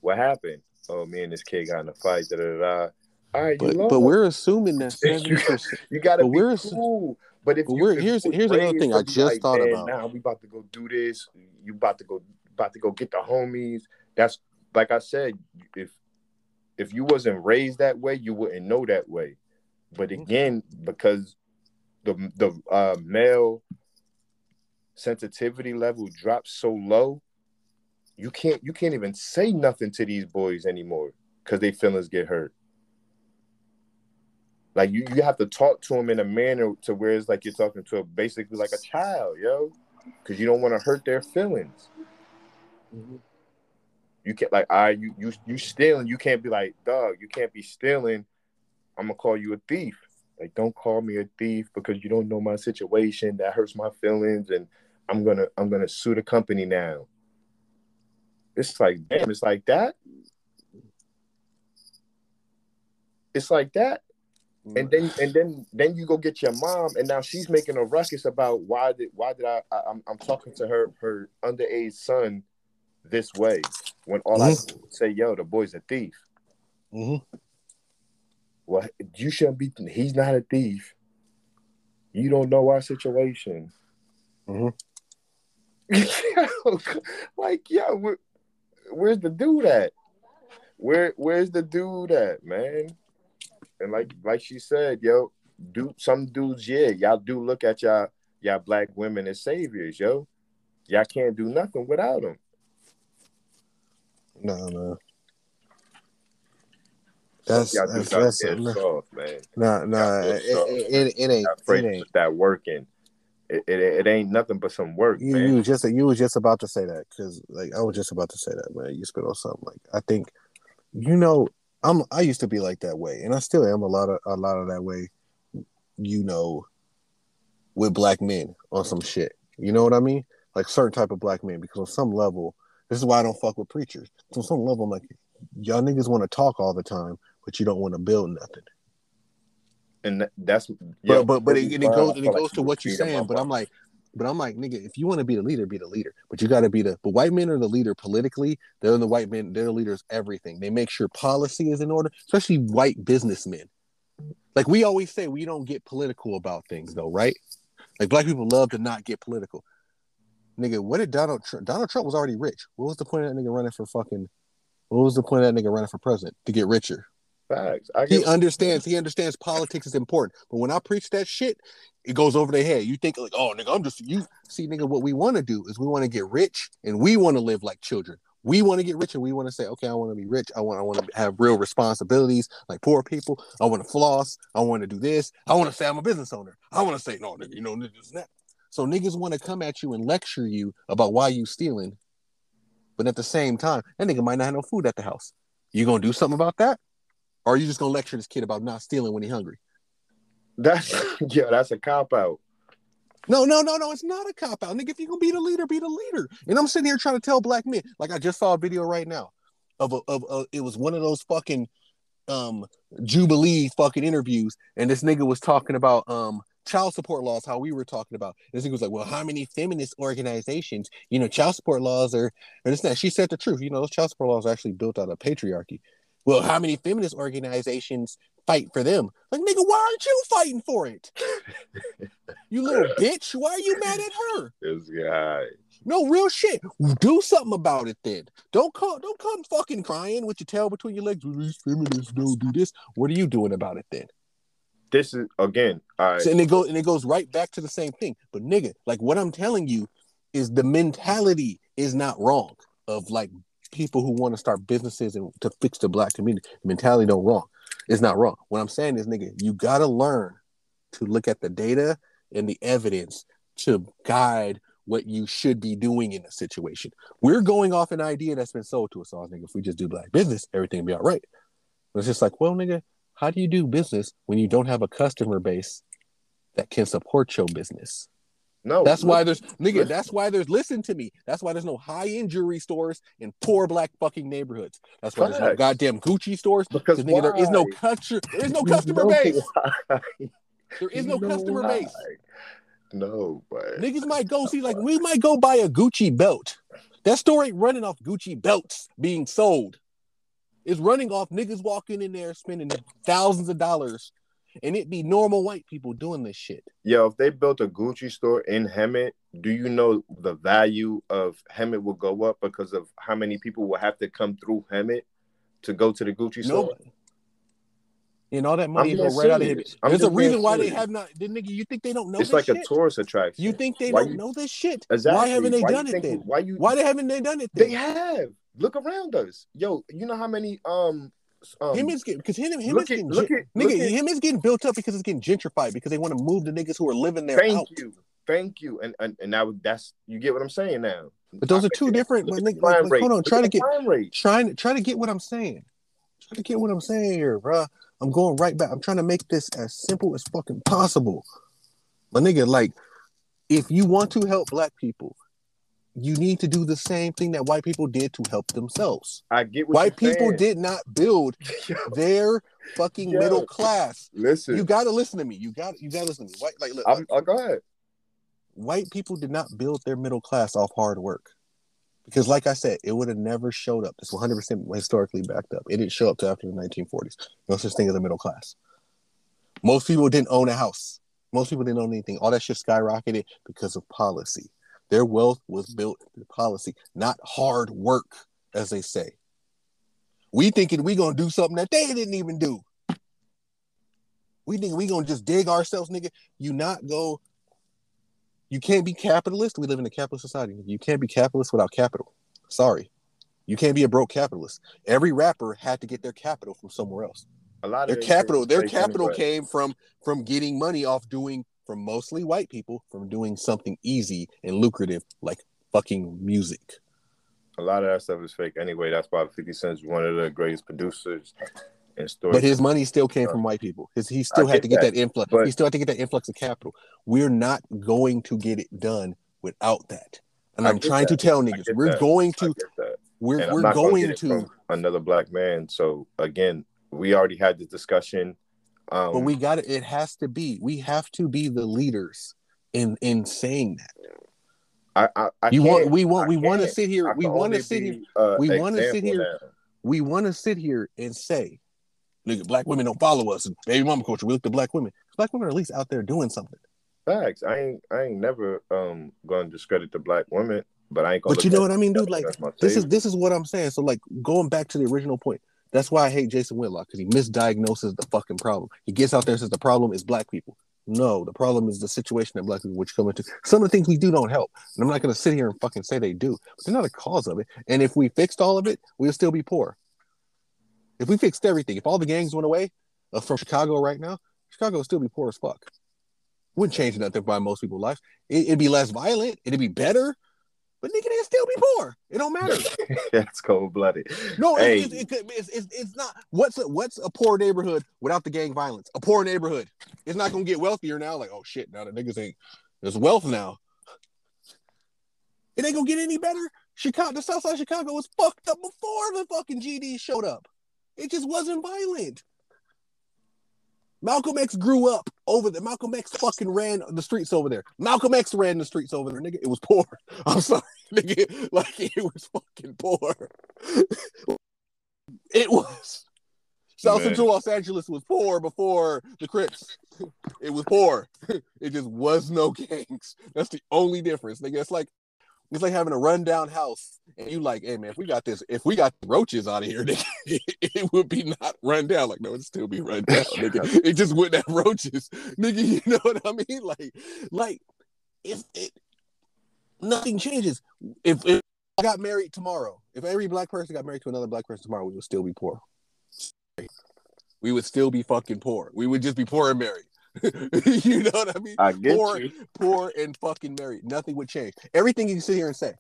What happened? Oh, me and this kid got in a fight. Da da da. All right, But but we're assuming that You seventy percent. you gotta but be we're cool. But if but you, we're- if here's- here's another thing I just like, thought about." Now we about to go do this. You about to go about to go get the homies. That's like I said. If if you wasn't raised that way, you wouldn't know that way. But Mm-hmm. again, because the the uh, male sensitivity level drops so low, you can't you can't even say nothing to these boys anymore because their feelings get hurt. Like you, you have to talk to them in a manner to where it's like you're talking to a, basically like a child, yo, because you don't want to hurt their feelings. You can't like I you you you stealing. You can't be like dog. You can't be stealing. I'm gonna call you a thief. Like don't call me a thief because you don't know my situation. That hurts my feelings, and I'm gonna I'm gonna sue the company now. It's like damn. It's like that. It's like that. And then and then then you go get your mom, and now she's making a ruckus about why did why did I, I I'm I'm talking to her her underage son this way when all I Mhm. do is say yo the boy's a thief. hmm Well, you shouldn't be. He's not a thief. You don't know our situation. Mhm. like, yeah, where, where's the dude at? Where Where's the dude at, man? And like like she said, yo, do some dudes, yeah, y'all do look at y'all y'all black women as saviors, yo. Y'all can't do nothing without them. No, no. That's y'all that's that's man. no, no. It, it, it, it ain't. It ain't. that working. It, it, it ain't nothing but some work, You, man. you just you was just about to say that because like I was just about to say that man. You spit on something like I think, you know, I'm I used to be like that way, and I still am a lot of a lot of that way. You know, with black men on some shit. You know what I mean? Like certain type of black men, because on some level, this is why I don't fuck with preachers. So On some level, I'm like, y'all niggas want to talk all the time, but you don't want to build nothing. and that- that's But but but it, and it goes and it like goes to what you're saying. But I'm like, but I'm like, nigga, if you want to be the leader, be the leader. But you got to be the. But white men are the leader politically. They're the white men. They're the leaders. Everything. They make sure policy is in order, especially white businessmen. Like we always say, we don't get political about things, though, right? Like black people love to not get political. Nigga, what did Donald Trump? Donald Trump was already rich. What was the point of that nigga running for fucking? What was the point of that nigga running for president? To get richer. Facts. I He understands. He understands politics is important. But when I preach that shit, it goes over their head. You think like, oh, nigga, I'm just you. See, nigga, what we want to do is we want to get rich and we want to live like children. We want to get rich and we want to say, okay, I want to be rich. I want, I want to have real responsibilities like poor people. I want to floss. I want to do this. I want to say I'm a business owner. I want to say, no, nigga, you know, this and that. So niggas want to come at you and lecture you about why you stealing, but at the same time, that nigga might not have no food at the house. You gonna do something about that? Or are you just gonna lecture this kid about not stealing when he's hungry? That's yeah, that's a cop out. No, no, no, no. It's not a cop out, nigga. If you gonna be the leader, be the leader. And I'm sitting here trying to tell black men, like I just saw a video right now of a, of a, it was one of those fucking um Jubilee fucking interviews, and this nigga was talking about um child support laws, how we were talking about. This nigga was like, Well, how many feminist organizations, you know, child support laws are and it's not she said the truth. You know, those child support laws are actually built out of patriarchy. Well, how many feminist organizations fight for them? Like, nigga, why aren't you fighting for it? you little bitch. Why are you mad at her? This guy. No real shit. Do something about it then. Don't come don't come fucking crying with your tail between your legs. "Well, These feminists don't do this. What are you doing about it then? This is again. So, and it goes and it goes right back to the same thing. But nigga, like what I'm telling you is the mentality is not wrong of like people who want to start businesses and to fix the black community. Mentality don't wrong. It's not wrong. What I'm saying is, nigga, you gotta learn to look at the data and the evidence to guide what you should be doing in a situation. We're going off an idea that's been sold to us all, nigga. If we just do black business, everything will be all right. It's just like, well, nigga, how do you do business when you don't have a customer base that can support your business? No, That's why there's nigga. listen. That's why there's listen to me. That's why there's no high end jewelry stores in poor black fucking neighborhoods. That's why there's no goddamn Gucci stores Because nigga, there is no customer. There is no You customer know base. why. There is You no customer why. base. No, but Niggas might go see like we might go buy a Gucci belt. That store ain't running off Gucci belts being sold. It's running off niggas walking in there spending thousands of dollars, and it be normal white people doing this shit. yo, if they built a Gucci store in Hemet, do you know the value of Hemet will go up because of how many people will have to come through Hemet to go to the Gucci store? And all that money go right out of here. There's a reason why they have not. The nigga, you think they don't know It's like shit? a tourist attraction. You think they Why don't you- know this shit? Exactly. Why haven't they Why done it think- then? Why you? Why they haven't they done it then? They have. Look around us, yo. You know how many um. um him is getting because him, him is getting at- nigga at- him is getting built up because it's getting gentrified because they want to move the niggas who are living there Thank out. you, thank you, and and and now that's you get what I'm saying now. But those are two different. Nigga, the like, hold on, Look try to get trying try to get what I'm saying. Try to get what I'm saying here, bruh. I'm going right back. I'm trying to make this as simple as fucking possible. My nigga, like, if you want to help black people, you need to do the same thing that white people did to help themselves. I get what White people saying. did not build their fucking Yo. middle class. Listen, You gotta listen to me. You got you gotta listen to me. White like look, I'm, oh, go ahead. white people did not build their middle class off hard work. Because, like I said, it would have never showed up. It's 100% historically backed up. It didn't show up till after the 1940s. No such thing as a middle class. Most people didn't own a house. Most people didn't own anything. All that shit skyrocketed because of policy. Their wealth was built through policy, not hard work, as they say. We thinking we gonna do something that they didn't even do. We think we gonna just dig ourselves, nigga. You not go you can't be capitalist. We live in a capitalist society. You can't be capitalist without capital. Sorry. You can't be a broke capitalist. Every rapper had to get their capital from somewhere else. A lot Their capital, their capital came from from getting money off doing from mostly white people from doing something easy and lucrative like fucking music. A lot of that stuff is fake anyway. That's why 50 Cent's one of the greatest producers in story. But his money still came from white people. His, he still I had to get get that, that, influx. but- he still had to get that influx of capital. We're not going to get it done without that. And I I'm trying that. to tell niggas, we're that. going to we're And we're get it to another black man. So again, we already had the discussion. Um, but we got it. It has to be. We have to be the leaders in in saying that. I, I, I you want we want we want to sit here. We want to sit here. uh, we want to sit here. We want to sit here and say, "Nigga, black women don't follow us." And baby mama culture. We look to black women. Black women are at least out there doing something. Facts. I ain't I ain't never um going to discredit the black women, but I ain't gonna. But you know what I mean, dude? Like this is this is what I'm saying. So like going back to the original point. That's why I hate Jason Whitlock because he misdiagnoses the fucking problem. He gets out there and says the problem is black people. No, the problem is the situation that black people which come into. Some of the things we do don't help. And I'm not gonna sit here and fucking say they do, but they're not a cause of it. And if we fixed all of it, we'll still be poor. If we fixed everything, if all the gangs went away uh, from Chicago right now, Chicago would still be poor as fuck. Wouldn't change nothing by most people's lives. It, it'd be less violent. It'd be better. But nigga, they'd still be poor. It don't matter. That's cold blooded. No, hey, it's, it's, it's, it's, it's not. What's a, what's a poor neighborhood without the gang violence? A poor neighborhood. It's not gonna get wealthier now. Like, oh shit, now the niggas ain't. There's wealth now. It ain't gonna get any better. Chicago, the South Side of Chicago was fucked up before the fucking GD showed up. It just wasn't violent. Malcolm X grew up over there. Malcolm X fucking ran the streets over there. Malcolm X ran the streets over there, nigga. It was poor. I'm sorry, nigga. Like it was fucking poor. It was. South Man. Central Los Angeles was poor before the Crips. It was poor. It just was no gangs. That's the only difference. Nigga, it's like it's like having a rundown house, and you like, hey man, if we got this, if we got the roaches out of here, nigga, it would be not run down. Like, no, it'd still be run down, nigga. It just wouldn't have roaches, nigga. You know what I mean? Like, like if it nothing changes, if, if I got married tomorrow, if every black person got married to another black person tomorrow, we would still be poor. We would still be fucking poor. We would just be poor and married. you know what I mean? I get poor, you. poor and fucking married. Nothing would change. Everything you can sit here and say.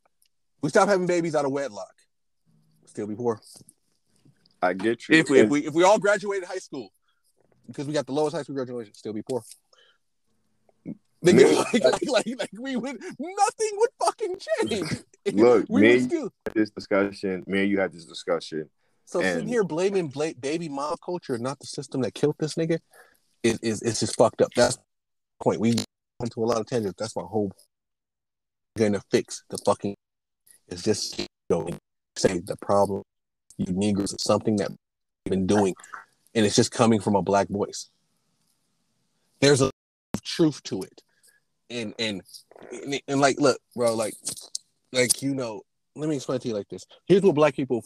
We stop having babies out of wedlock. Still be poor. I get you. If we, if we if we all graduated high school because we got the lowest high school graduation, still be poor. Nigga, like, like, like, like we would nothing would fucking change. Look, we me still this discussion. Me and you had this discussion. So sitting And- here blaming bla- baby mom culture, not the system that killed this nigga, is is it's just fucked up. That's the point. We went to a lot of tangents. That's my whole gonna fix the fucking. It's just you know, say the problem. You Negroes is something that we've been doing, and it's just coming from a black voice. There's a truth to it, and and and, and like, look, bro, like, like you know, let me explain to you like this. Here's what black people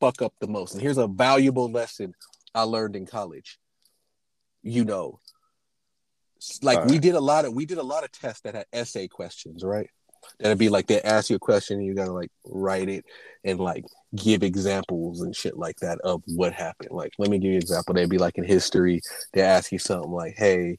fuck up the most. And here's a valuable lesson I learned in college. You know, like All we did a lot of we did a lot of tests that had essay questions, right? That'd be like they ask you a question and you gotta like write it and like give examples and shit like that of what happened. Like, let me give you an example. They'd be like in history, they ask you something like, Hey,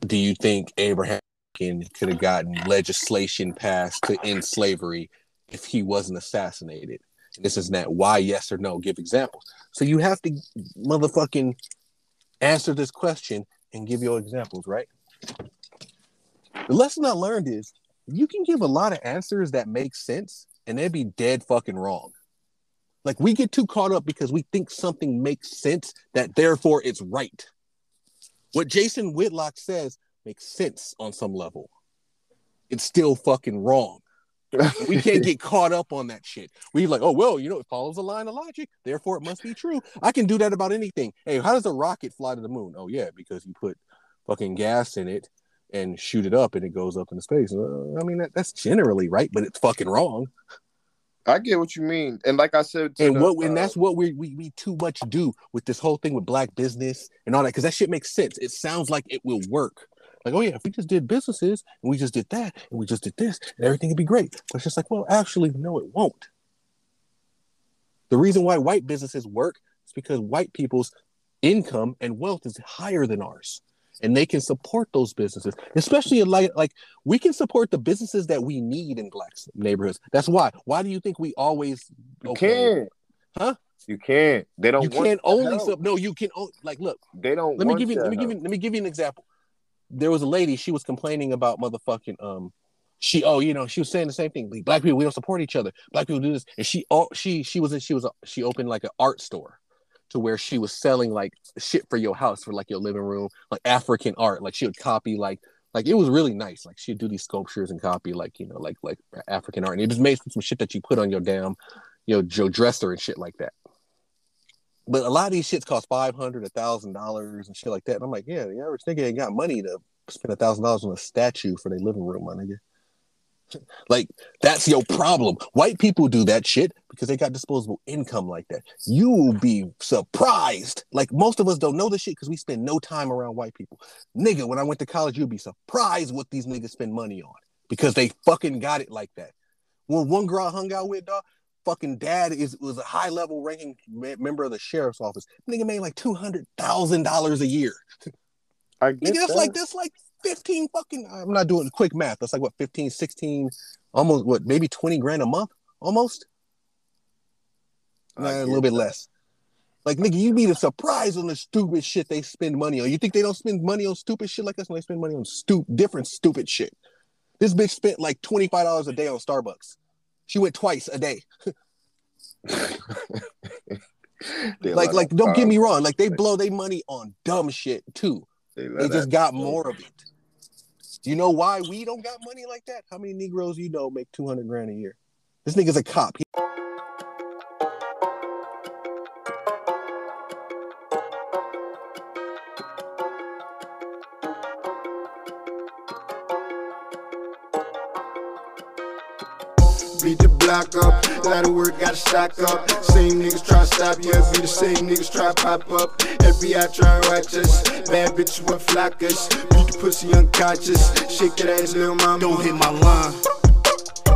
do you think Abraham Lincoln could have gotten legislation passed to end slavery if he wasn't assassinated? This is that why yes or no give examples so you have to motherfucking answer this question and give your examples right? The lesson i learned is you can give a lot of answers that make sense and they'd be dead fucking wrong. Like we get too caught up because we think something makes sense that therefore it's right. What jason whitlock says makes sense on some level. It's still fucking wrong we can't get caught up on that shit. We like, oh well, you know, it follows a line of logic, therefore it must be true. I can do that about anything. Hey, how does a rocket fly to the moon? Oh yeah, because you put fucking gas in it and shoot it up, and it goes up into space. Uh, I mean, that, that's generally right, but it's fucking wrong. I get what you mean, and like I said, And the, what and uh, that's what we, we we too much do with this whole thing with black business and all that because that shit makes sense. It sounds like it will work. Like, oh yeah, if we just did businesses and we just did that and we just did this and everything would be great. But it's just like, well, actually, no, it won't. The reason why white businesses work is because white people's income and wealth is higher than ours. And they can support those businesses, especially in like like we can support the businesses that we need in black neighborhoods. That's why. Why do you think we always You can't. Huh? You can't. They don't. You can't only sub. No, you can. o- Like, look. They don't. Let me give you. Let me give you. Let me give you an example. There was a lady. She was complaining about motherfucking. Um, she. Oh, you know, she was saying the same thing. Black people, we don't support each other. Black people do this, and she. Oh, she. She was. in She was. a- She opened like an art store, to where she was selling like shit for your house for like your living room, like African art. Like she would copy like. Like it was really nice. Like she'd do these sculptures and copy like you know like like African art, and it just made from some shit that you put on your damn, you know, your dresser and shit like that. But a lot of these shits cost five hundred, a thousand dollars and shit like that. And I'm like, yeah, the average nigga ain't got money to spend a thousand dollars on a statue for their living room, my nigga. Like that's your problem. White people do that shit because they got disposable income like that. You will be surprised. Like most of us don't know this shit because we spend no time around white people. Nigga, when I went to college, you'd be surprised what these niggas spend money on because they fucking got it like that. When one girl I hung out with, dog, fucking dad is was a high level ranking me- member of the sheriff's office. Nigga made like two hundred thousand dollars a year. I get Nigga, that's that. like that's like 15 fucking I'm not doing quick math. That's like what 15, 16, almost what maybe 20 grand a month almost. Nah, a little bit less. Like nigga, you be surprised on the stupid shit they spend money on. You think they don't spend money on stupid shit like this when they spend money on stupid different stupid shit. This bitch spent like $25 a day on Starbucks. She went twice a day. Like, like, don't get me wrong. Like, they blow their money on dumb shit too. They, They just got go. more of it. You know why we don't got money like that? How many Negroes you know make two hundred grand a year? This nigga's a cop. He- block up, A lot of work, gotta stock up. Same niggas try to stop you, be the same niggas try to pop up. FBI try to watch us, bad bitches with flockers. Beat the pussy unconscious, shake that ass, little mama. Don't hit my line.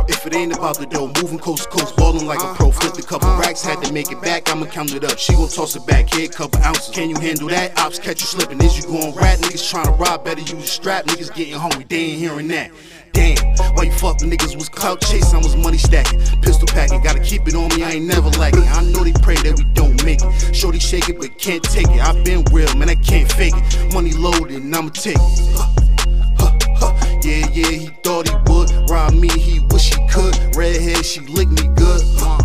If it ain't about the dough, moving coast to coast, ballin' like a pro. Flipped a couple racks, had to make it back. I'ma count it up. She gon' toss it back, hit couple ounces. Can you handle that? Ops catch you slippin'. Is you going rat? Niggas tryna rob, better use a strap. Niggas getting hungry, they ain't hearing that. Damn, why you fucking niggas was clout chasing, I was money stacking. Pistol packing, gotta keep it on me, I ain't never lacking. I know they pray that we don't make it. Shorty shake it, but can't take it. i been real, man, I can't fake it. Money loaded, and I'ma take it. Huh, huh, huh. Yeah, yeah, he thought he would. Rob me, he wish he could. Redhead, she licked me good. Huh.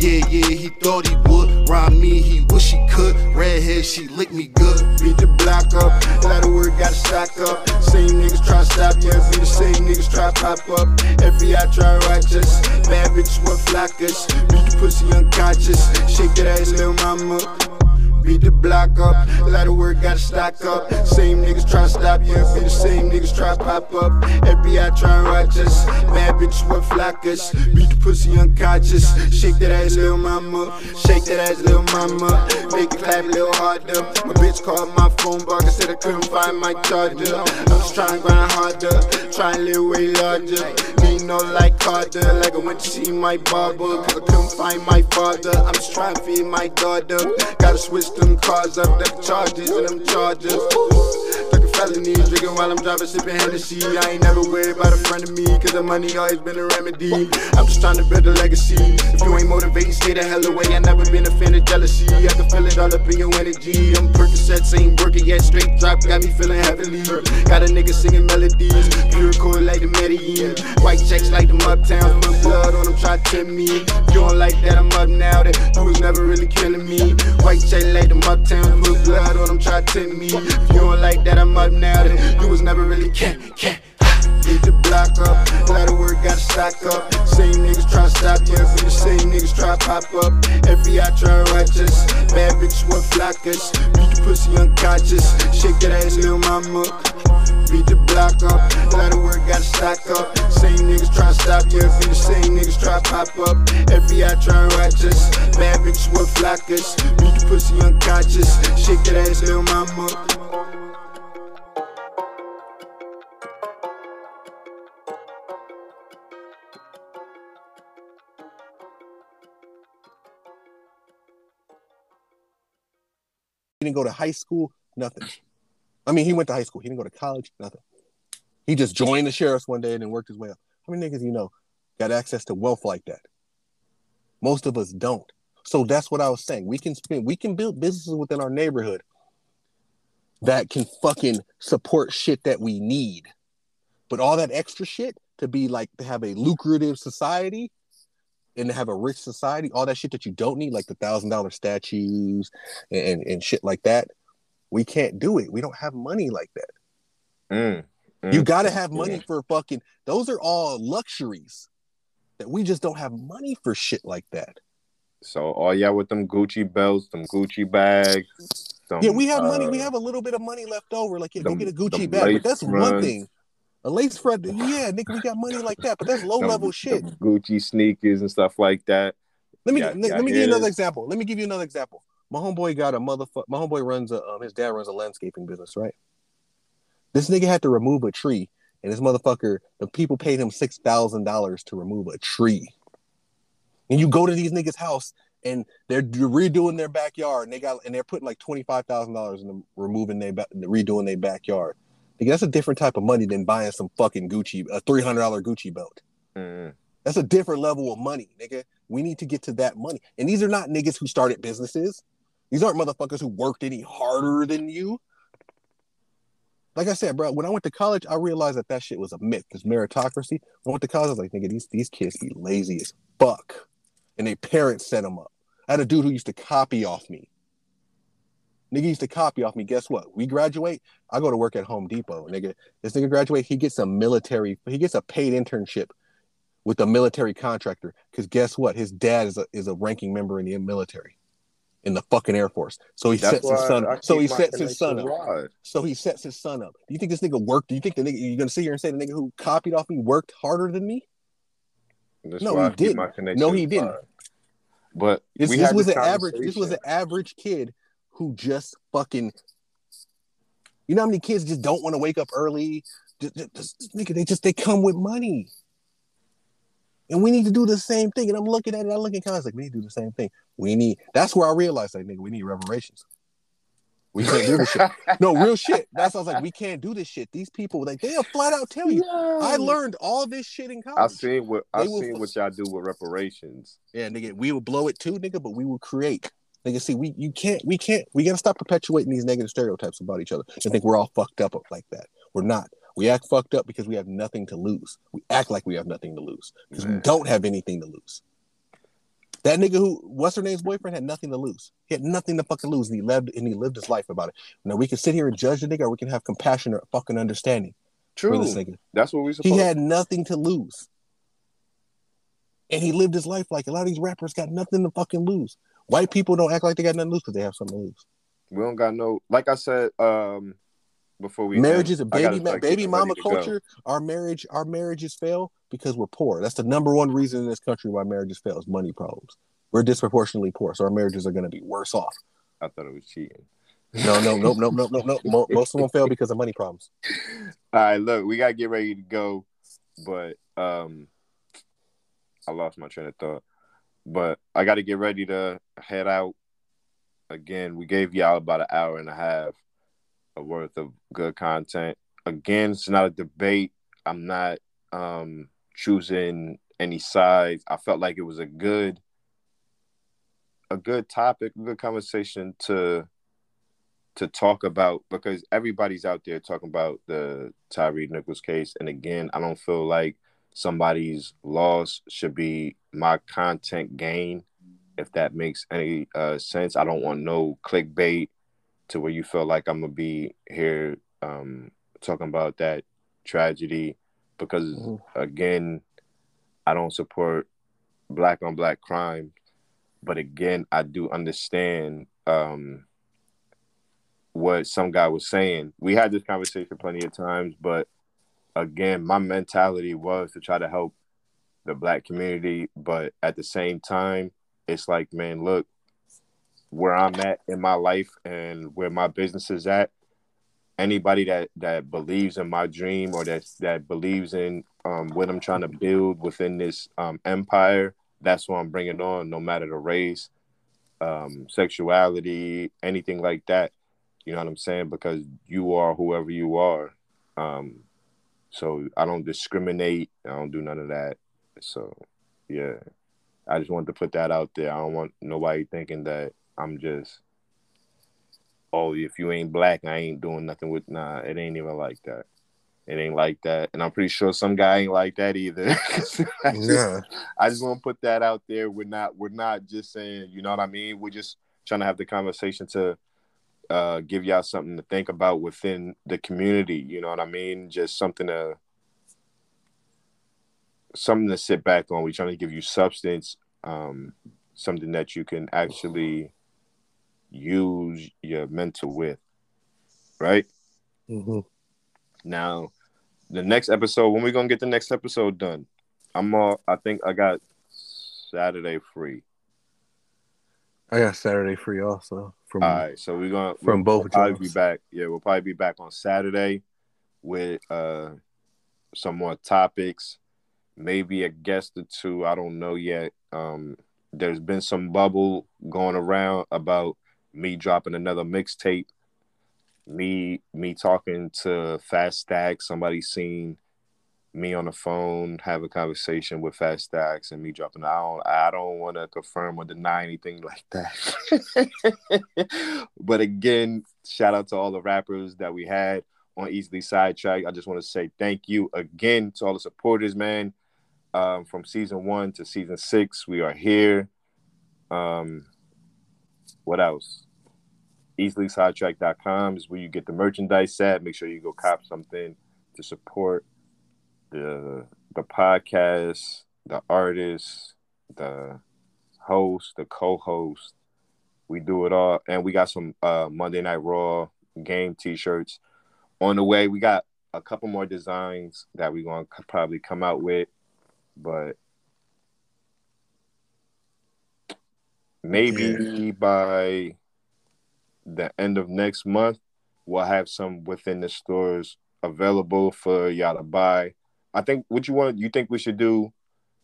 Yeah, yeah, he thought he would. Rob me, he wish he could. Redhead, she licked me good. Beat the block up, lot of work, gotta stock up. Same niggas try to stop you, be the same niggas try to pop up. Every FBI try to watch us, bad bitches with flockers. Beat the pussy unconscious, shake that ass, little mama. Beat the block up, A lot of work, gotta stock up. Same niggas try to stop you, be the same niggas try to pop up. FBI try to watch us, bad bitches with flockers. Beat the pussy unconscious, shake that ass, little mama. Shake that ass, little mama. Make it clap a little harder. My bitch called my phone bar, I said I couldn't find my charger. I'm just trying to grind harder, trying to live way larger. Me no like Carter, like I went to see my barber, cause I couldn't find my father. I'm just trying to feed my daughter. Gotta switch them cars up, them charges and them charges. Felony, drinking while I'm driving, sipping Hennessy. I ain't never worried about a friend of me, cause the money always been a remedy. I'm just trying to build a legacy. If you ain't motivating, stay the hell away. I never been a fan of jealousy. I can feel it all up in your energy. I'm Percocets ain't working yet, straight drop, got me feeling heavily. Got a nigga singing melodies, pure chord like the Medellin. White checks like them uptowns, put blood on them, try to tempt me. If you don't like that, I'm up now. That you was never really killing me. White check like them uptowns, put blood on them, try to tempt me. If you don't like that, I'm up now. That you was never really can can. Beat the block up, lot of work, gotta stock up. Same niggas try to stop you, be the same niggas try to pop up. FBI try to watch us, bad bitches with flockers. Beat the pussy unconscious, shake that ass, little mama. Beat the block up, lot of work, gotta stock up. Same niggas try to stop you, be the same niggas try to pop up. FBI try to watch us, bad bitches with flockers. Beat the pussy unconscious, shake that ass, little mama. He didn't go to high school, nothing. I mean, he went to high school. He didn't go to college, nothing. He just joined the sheriff's one day and then worked his way up. How many niggas you know got access to wealth like that? Most of us don't. So that's what I was saying. We can spend, we can build businesses within our neighborhood that can fucking support shit that we need. But all that extra shit to be like to have a lucrative society and to have a rich society, all that shit that you don't need, like the thousand dollar statues and, and, and shit like that, we can't do it. We don't have money like that. Mm, mm, You got to have money yeah. for fucking. Those are all luxuries that we just don't have money for shit like that. So all y'all with them Gucci belts, them Gucci bags. Some, yeah, we have money. uh, We have a little bit of money left over. Like, yeah, go them- get a Gucci bag. But that's one thing. A lace front, yeah, nigga, we got money like that. But that's low level shit. Gucci sneakers and stuff like that. Let me Yeah, let, yeah, let me give you another example. Let me give you another example. My homeboy got a motherfucker. My homeboy runs a um, his dad runs a landscaping business, right? This nigga had to remove a tree, and this motherfucker, the people paid him six thousand dollars to remove a tree. And you go to these niggas' house, and they're redoing their backyard, and they got and they're putting like twenty five thousand dollars in removing their ba- redoing their backyard. That's a different type of money than buying some fucking Gucci, a three hundred dollar Gucci belt. Mm, That's a different level of money, nigga. We need to get to that money. And these are not niggas who started businesses. These aren't motherfuckers who worked any harder than you. Like I said, bro, when I went to college, I realized that that shit was a myth. This meritocracy. When I went to college, I was like, nigga, these these kids be lazy as fuck, and their parents set them up. I had a dude who used to copy off me. Nigga used to copy off me. Guess what? We graduate. I go to work at Home Depot. Nigga, this nigga graduate. He gets a military. He gets a paid internship with a military contractor. Because guess what? His dad is a is a ranking member in the military, in the fucking Air Force. So he That's sets his son. Up. So he sets his son up. So he sets his son up. Do you think this nigga worked? Do you think the nigga you're gonna sit here and say the nigga who copied off me worked harder than me? No, he I keep didn't. No, he didn't. But This, this was an average. This was an average kid who just fucking. You know how many kids just don't want to wake up early? Just, just- just- nigga, they just they come with money, and we need to do the same thing. And I'm looking at it. I look at guys like we need to do the same thing. We need. That's where I realized like nigga, we need reparations. We can't do this shit. No, real shit. That's why I was like, we can't do this shit. These people, like, they'll flat out tell you. I learned all this shit in college. I've seen what I They will seen f- what y'all do with reparations. Yeah, nigga, we will blow it too, nigga, but we will create. Nigga, see, we you can't, we can't, we gotta stop perpetuating these negative stereotypes about each other and think we're all fucked up like that. We're not. We act fucked up because we have nothing to lose. We act like we have nothing to lose because we don't have anything to lose. That nigga who, what's her name's boyfriend, had nothing to lose. He had nothing to fucking lose, and he lived and he lived his life about it. Now we can sit here and judge the nigga, or we can have compassion or fucking understanding. for True. this nigga. That's what we Supposed- He had nothing to lose. And he lived his life like a lot of these rappers got nothing to fucking lose. White people don't act like they got nothing to lose because they have something to lose. we don't got no. Like I said, um, before we marriage is a baby ma- baby mama to go. culture. Our marriage, our marriages fail because we're poor. That's the number one reason in this country why marriages fail is money problems. We're disproportionately poor, so our marriages are going to be worse off. I thought it was cheating. No, no, no, no, no, no, no. Most of them fail because of money problems. All right, look, we gotta get ready to go, but um, I lost my train of thought. But I got to get ready to head out. Again, we gave y'all about an hour and a half worth of good content. Again, it's not a debate. I'm not um choosing any sides. I felt like it was a good, a good topic, a good conversation to to talk about because everybody's out there talking about the Tyre Nichols case. And again, I don't feel like somebody's loss should be my content gain, if that makes any uh, sense. I don't want no clickbait to where you feel like I'm gonna be here um, talking about that tragedy because again, I don't support black on black crime, but again, I do understand um, what some guy was saying. We had this conversation plenty of times, but again, my mentality was to try to help the black community, but at the same time, it's like, man, look, where I'm at in my life and where my business is at, anybody that that believes in my dream or that that believes in um, what I'm trying to build within this um, empire, that's what I'm bringing on, no matter the race, um, sexuality, anything like that. You know what I'm saying? Because you are whoever you are. Um, so I don't discriminate. I don't do none of that. So yeah, I just wanted to put that out there. I don't want nobody thinking that I'm just, oh, if you ain't black, I ain't doing nothing with. Nah, it ain't even like that. It ain't like that, and I'm pretty sure some guy ain't like that either. I just, Nah. I just want to put that out there. We're not, we're not just saying, you know what I mean. We're just trying to have the conversation to uh, give y'all something to think about within the community. You know what I mean? Just something to something to sit back on. We're trying to give you substance, um, something that you can actually use your mental with, right? Mm-hmm. Now, the next episode, when we gonna get the next episode done? I'm all. I think I got Saturday free. I got Saturday free also from All right, so we're gonna from we'll, both we'll probably be back. Yeah, we'll probably be back on Saturday with uh some more topics, maybe a guest or two. I don't know yet. Um, there's been some bubble going around about me dropping another mixtape. Me me talking to Fast Stack. Somebody seen me on the phone have a conversation with Fast Stacks and me dropping. I don't I don't want to confirm or deny anything like that. but again, shout out to all the rappers that we had on Easily Sidetracked. I just want to say thank you again to all the supporters, man. Um, from season one to season six, we are here. Um, what else? Easily sidetrack.com is where you get the merchandise at. Make sure you go cop something to support the the podcast, the artists, the host, the co-host. We do it all, and we got some uh, Monday Night Raw game T-shirts on the way. We got a couple more designs that we're gonna probably come out with, but maybe by the end of next month, we'll have some within the stores available for y'all to buy. I think what you want, you think we should do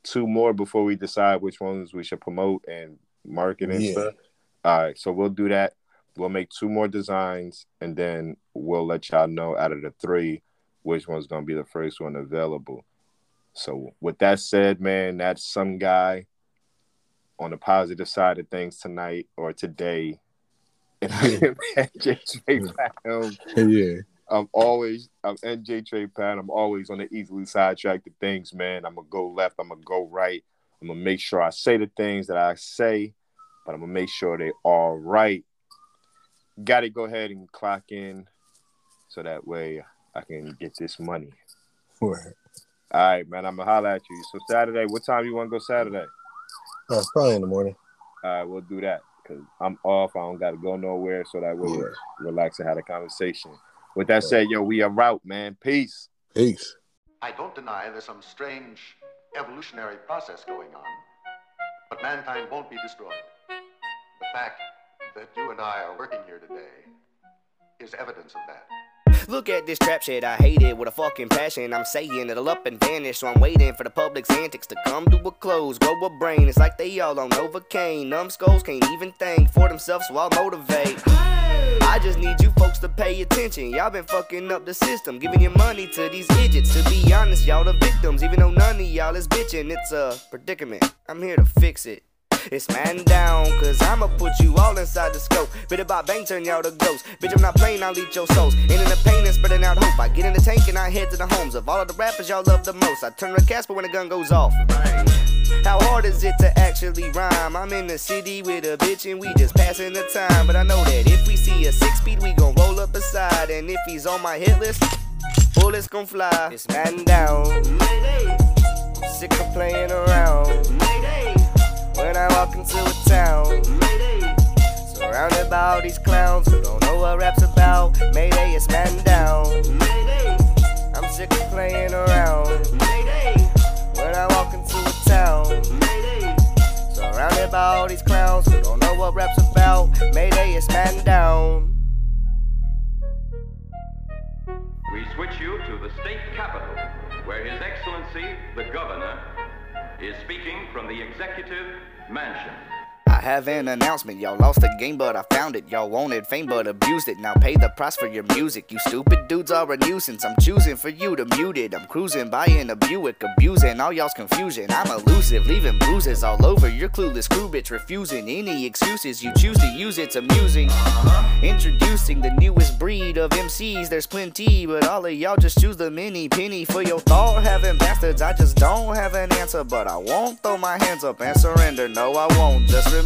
two more before we decide which ones we should promote and market and Yeah. stuff. All right, so we'll do that. We'll make two more designs and then we'll let y'all know out of the three which one's gonna be the first one available. So with that said, man, that's some guy on the positive side of things tonight or today. And Trey Yeah. I'm always I'm NJ Trey Pound. I'm always on the easily sidetracked things, man. I'm gonna go left, I'm gonna go right. I'm gonna make sure I say the things that I say, but I'm gonna make sure they're all right. Gotta go ahead and clock in so that way I can get this money. Right. All right, man. I'm gonna holler at you. So Saturday, what time you want to go Saturday? Uh, probably in the morning. All right, we'll do that because I'm off. I don't got to go nowhere, so that way we relax and have a conversation. With that said, yo, we are out, man. Peace. Peace. I don't deny there's some strange evolutionary process going on, but mankind won't be destroyed. The fact that you and I are working here today is evidence of that. Look at this trap shit, I hate it with a fucking passion. I'm saying it'll up and vanish, so I'm waiting for the public's antics to come to a close. Grow a brain, it's like they all on Novocaine. Numbskulls can't even think for themselves, so I'll motivate. I just need you folks to pay attention. Y'all been fucking up the system, giving your money to these idiots. To be honest, y'all the victims, even though none of y'all is bitching. It's a predicament. I'm here to fix it. It's man down, cause I'ma put you all inside the scope. Bit about bang, turn y'all to ghosts. Bitch, I'm not playing, I'll eat your souls. In the pain and spreading out hope. I get in the tank and I head to the homes of all of the rappers y'all love the most. I turn to Casper when the gun goes off. How hard is it to actually rhyme? I'm in the city with a bitch and we just passing the time. But I know that if we see a six speed, we gon' roll up beside. And if he's on my hit list, bullets gon' fly. It's man down. Sick of playing around. When I walk into a town, surrounded by all these clowns who don't know what rap's about. Mayday, it's man down. I'm sick of playing around. When I walk into a town, surrounded by all these clowns who don't know what rap's about. Mayday, it's man down. We switch you to the state capital, where His Excellency, the Governor, is speaking from the Executive Mansion. I have an announcement. Y'all lost the game, but I found it. Y'all wanted fame, but abused it. Now pay the price for your music. You stupid dudes are a nuisance. I'm choosing for you to mute it. I'm cruising by in a Buick, abusing all y'all's confusion. I'm elusive, leaving bruises all over your clueless crew, bitch. Refusing any excuses you choose to use. It's amusing. Introducing the newest breed of MCs. There's plenty, but all of y'all just choose the mini penny for your thought. Having bastards, I just don't have an answer, but I won't throw my hands up and surrender. No, I won't. Just remember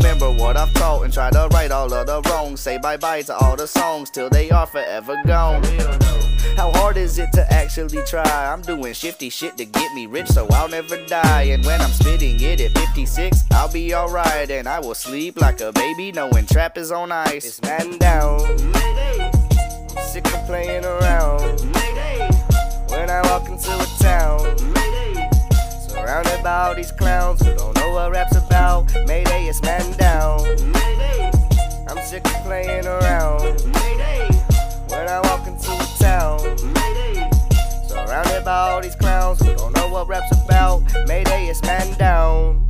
what I've taught and try to right all of the wrongs. Say bye bye to all the songs till they are forever gone. How hard is it to actually try? I'm doing shifty shit to get me rich, so I'll never die. And when I'm spitting it at 56, I'll be alright. And I will sleep like a baby, knowing trap is on ice. It's man down. Sick of playing around. When I walk into a town, surrounded by all these clowns who don't know what rap's about. Mayday, it's man down. I'm sick of playing around. When I walk into a town, surrounded by all these clowns who don't know what rap's about. Mayday, it's man down.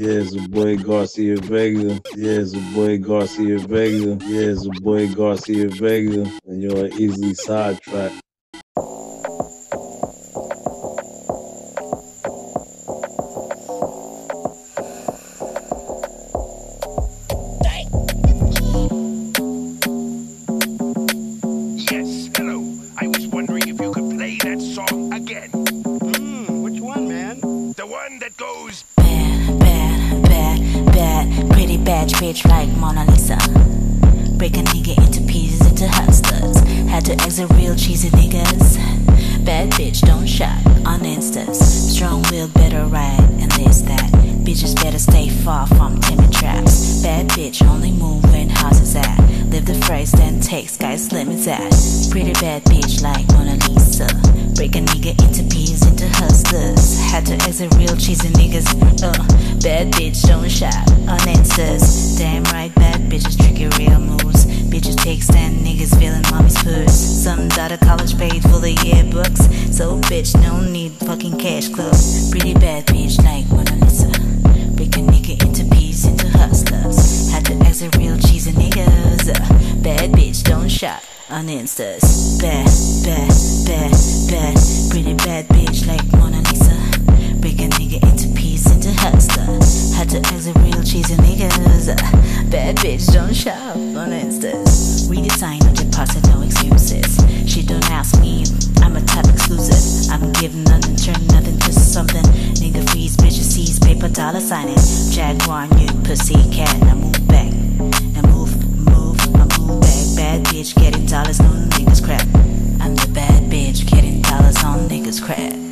It's a boy Garcia Vega. It's a boy Garcia Vega. It's a boy Garcia Vega. And you're easily sidetracked. Bad bitch like Mona Lisa. Break a nigga into pieces into hustlers. Had to exit real cheesy niggas. Bad bitch, don't shop on instas. Strong will better ride and this that. Bitches better stay far from timid traps. Bad bitch only move when houses at. Live the phrase then take sky slim as that. Pretty bad bitch like Mona Lisa. Break a nigga into pieces into hustlers. Had to exit real cheesy niggas. Uh, bad bitch don't shop instas. Damn right, bad bitches tricky real moves. Bitches take stand niggas feeling mommy's purse. Some daughter college paid for the yearbooks. So bitch, no need fucking cash club. Pretty bad bitch like Mona Lisa. Break a nigga into pieces into hustlers. Had to exit real cheesy niggas. Uh, bad bitch don't shop on instas. Bad, bad, bad, bad. Pretty bad bitch like Mona Lisa. Break a nigga into pieces into hustlers. Had to exit real cheesy niggas. Bad bitch don't shop on instas. Redesign no deposit, no excuses. She don't ask me, I'm a type exclusive. I'm giving nothing, turn nothing to something. Nigga freeze, bitches seize, paper dollar signing. Jaguar, you pussy cat, now bitch, getting dollars on niggas crap. I'm the bad bitch, getting dollars on niggas crap.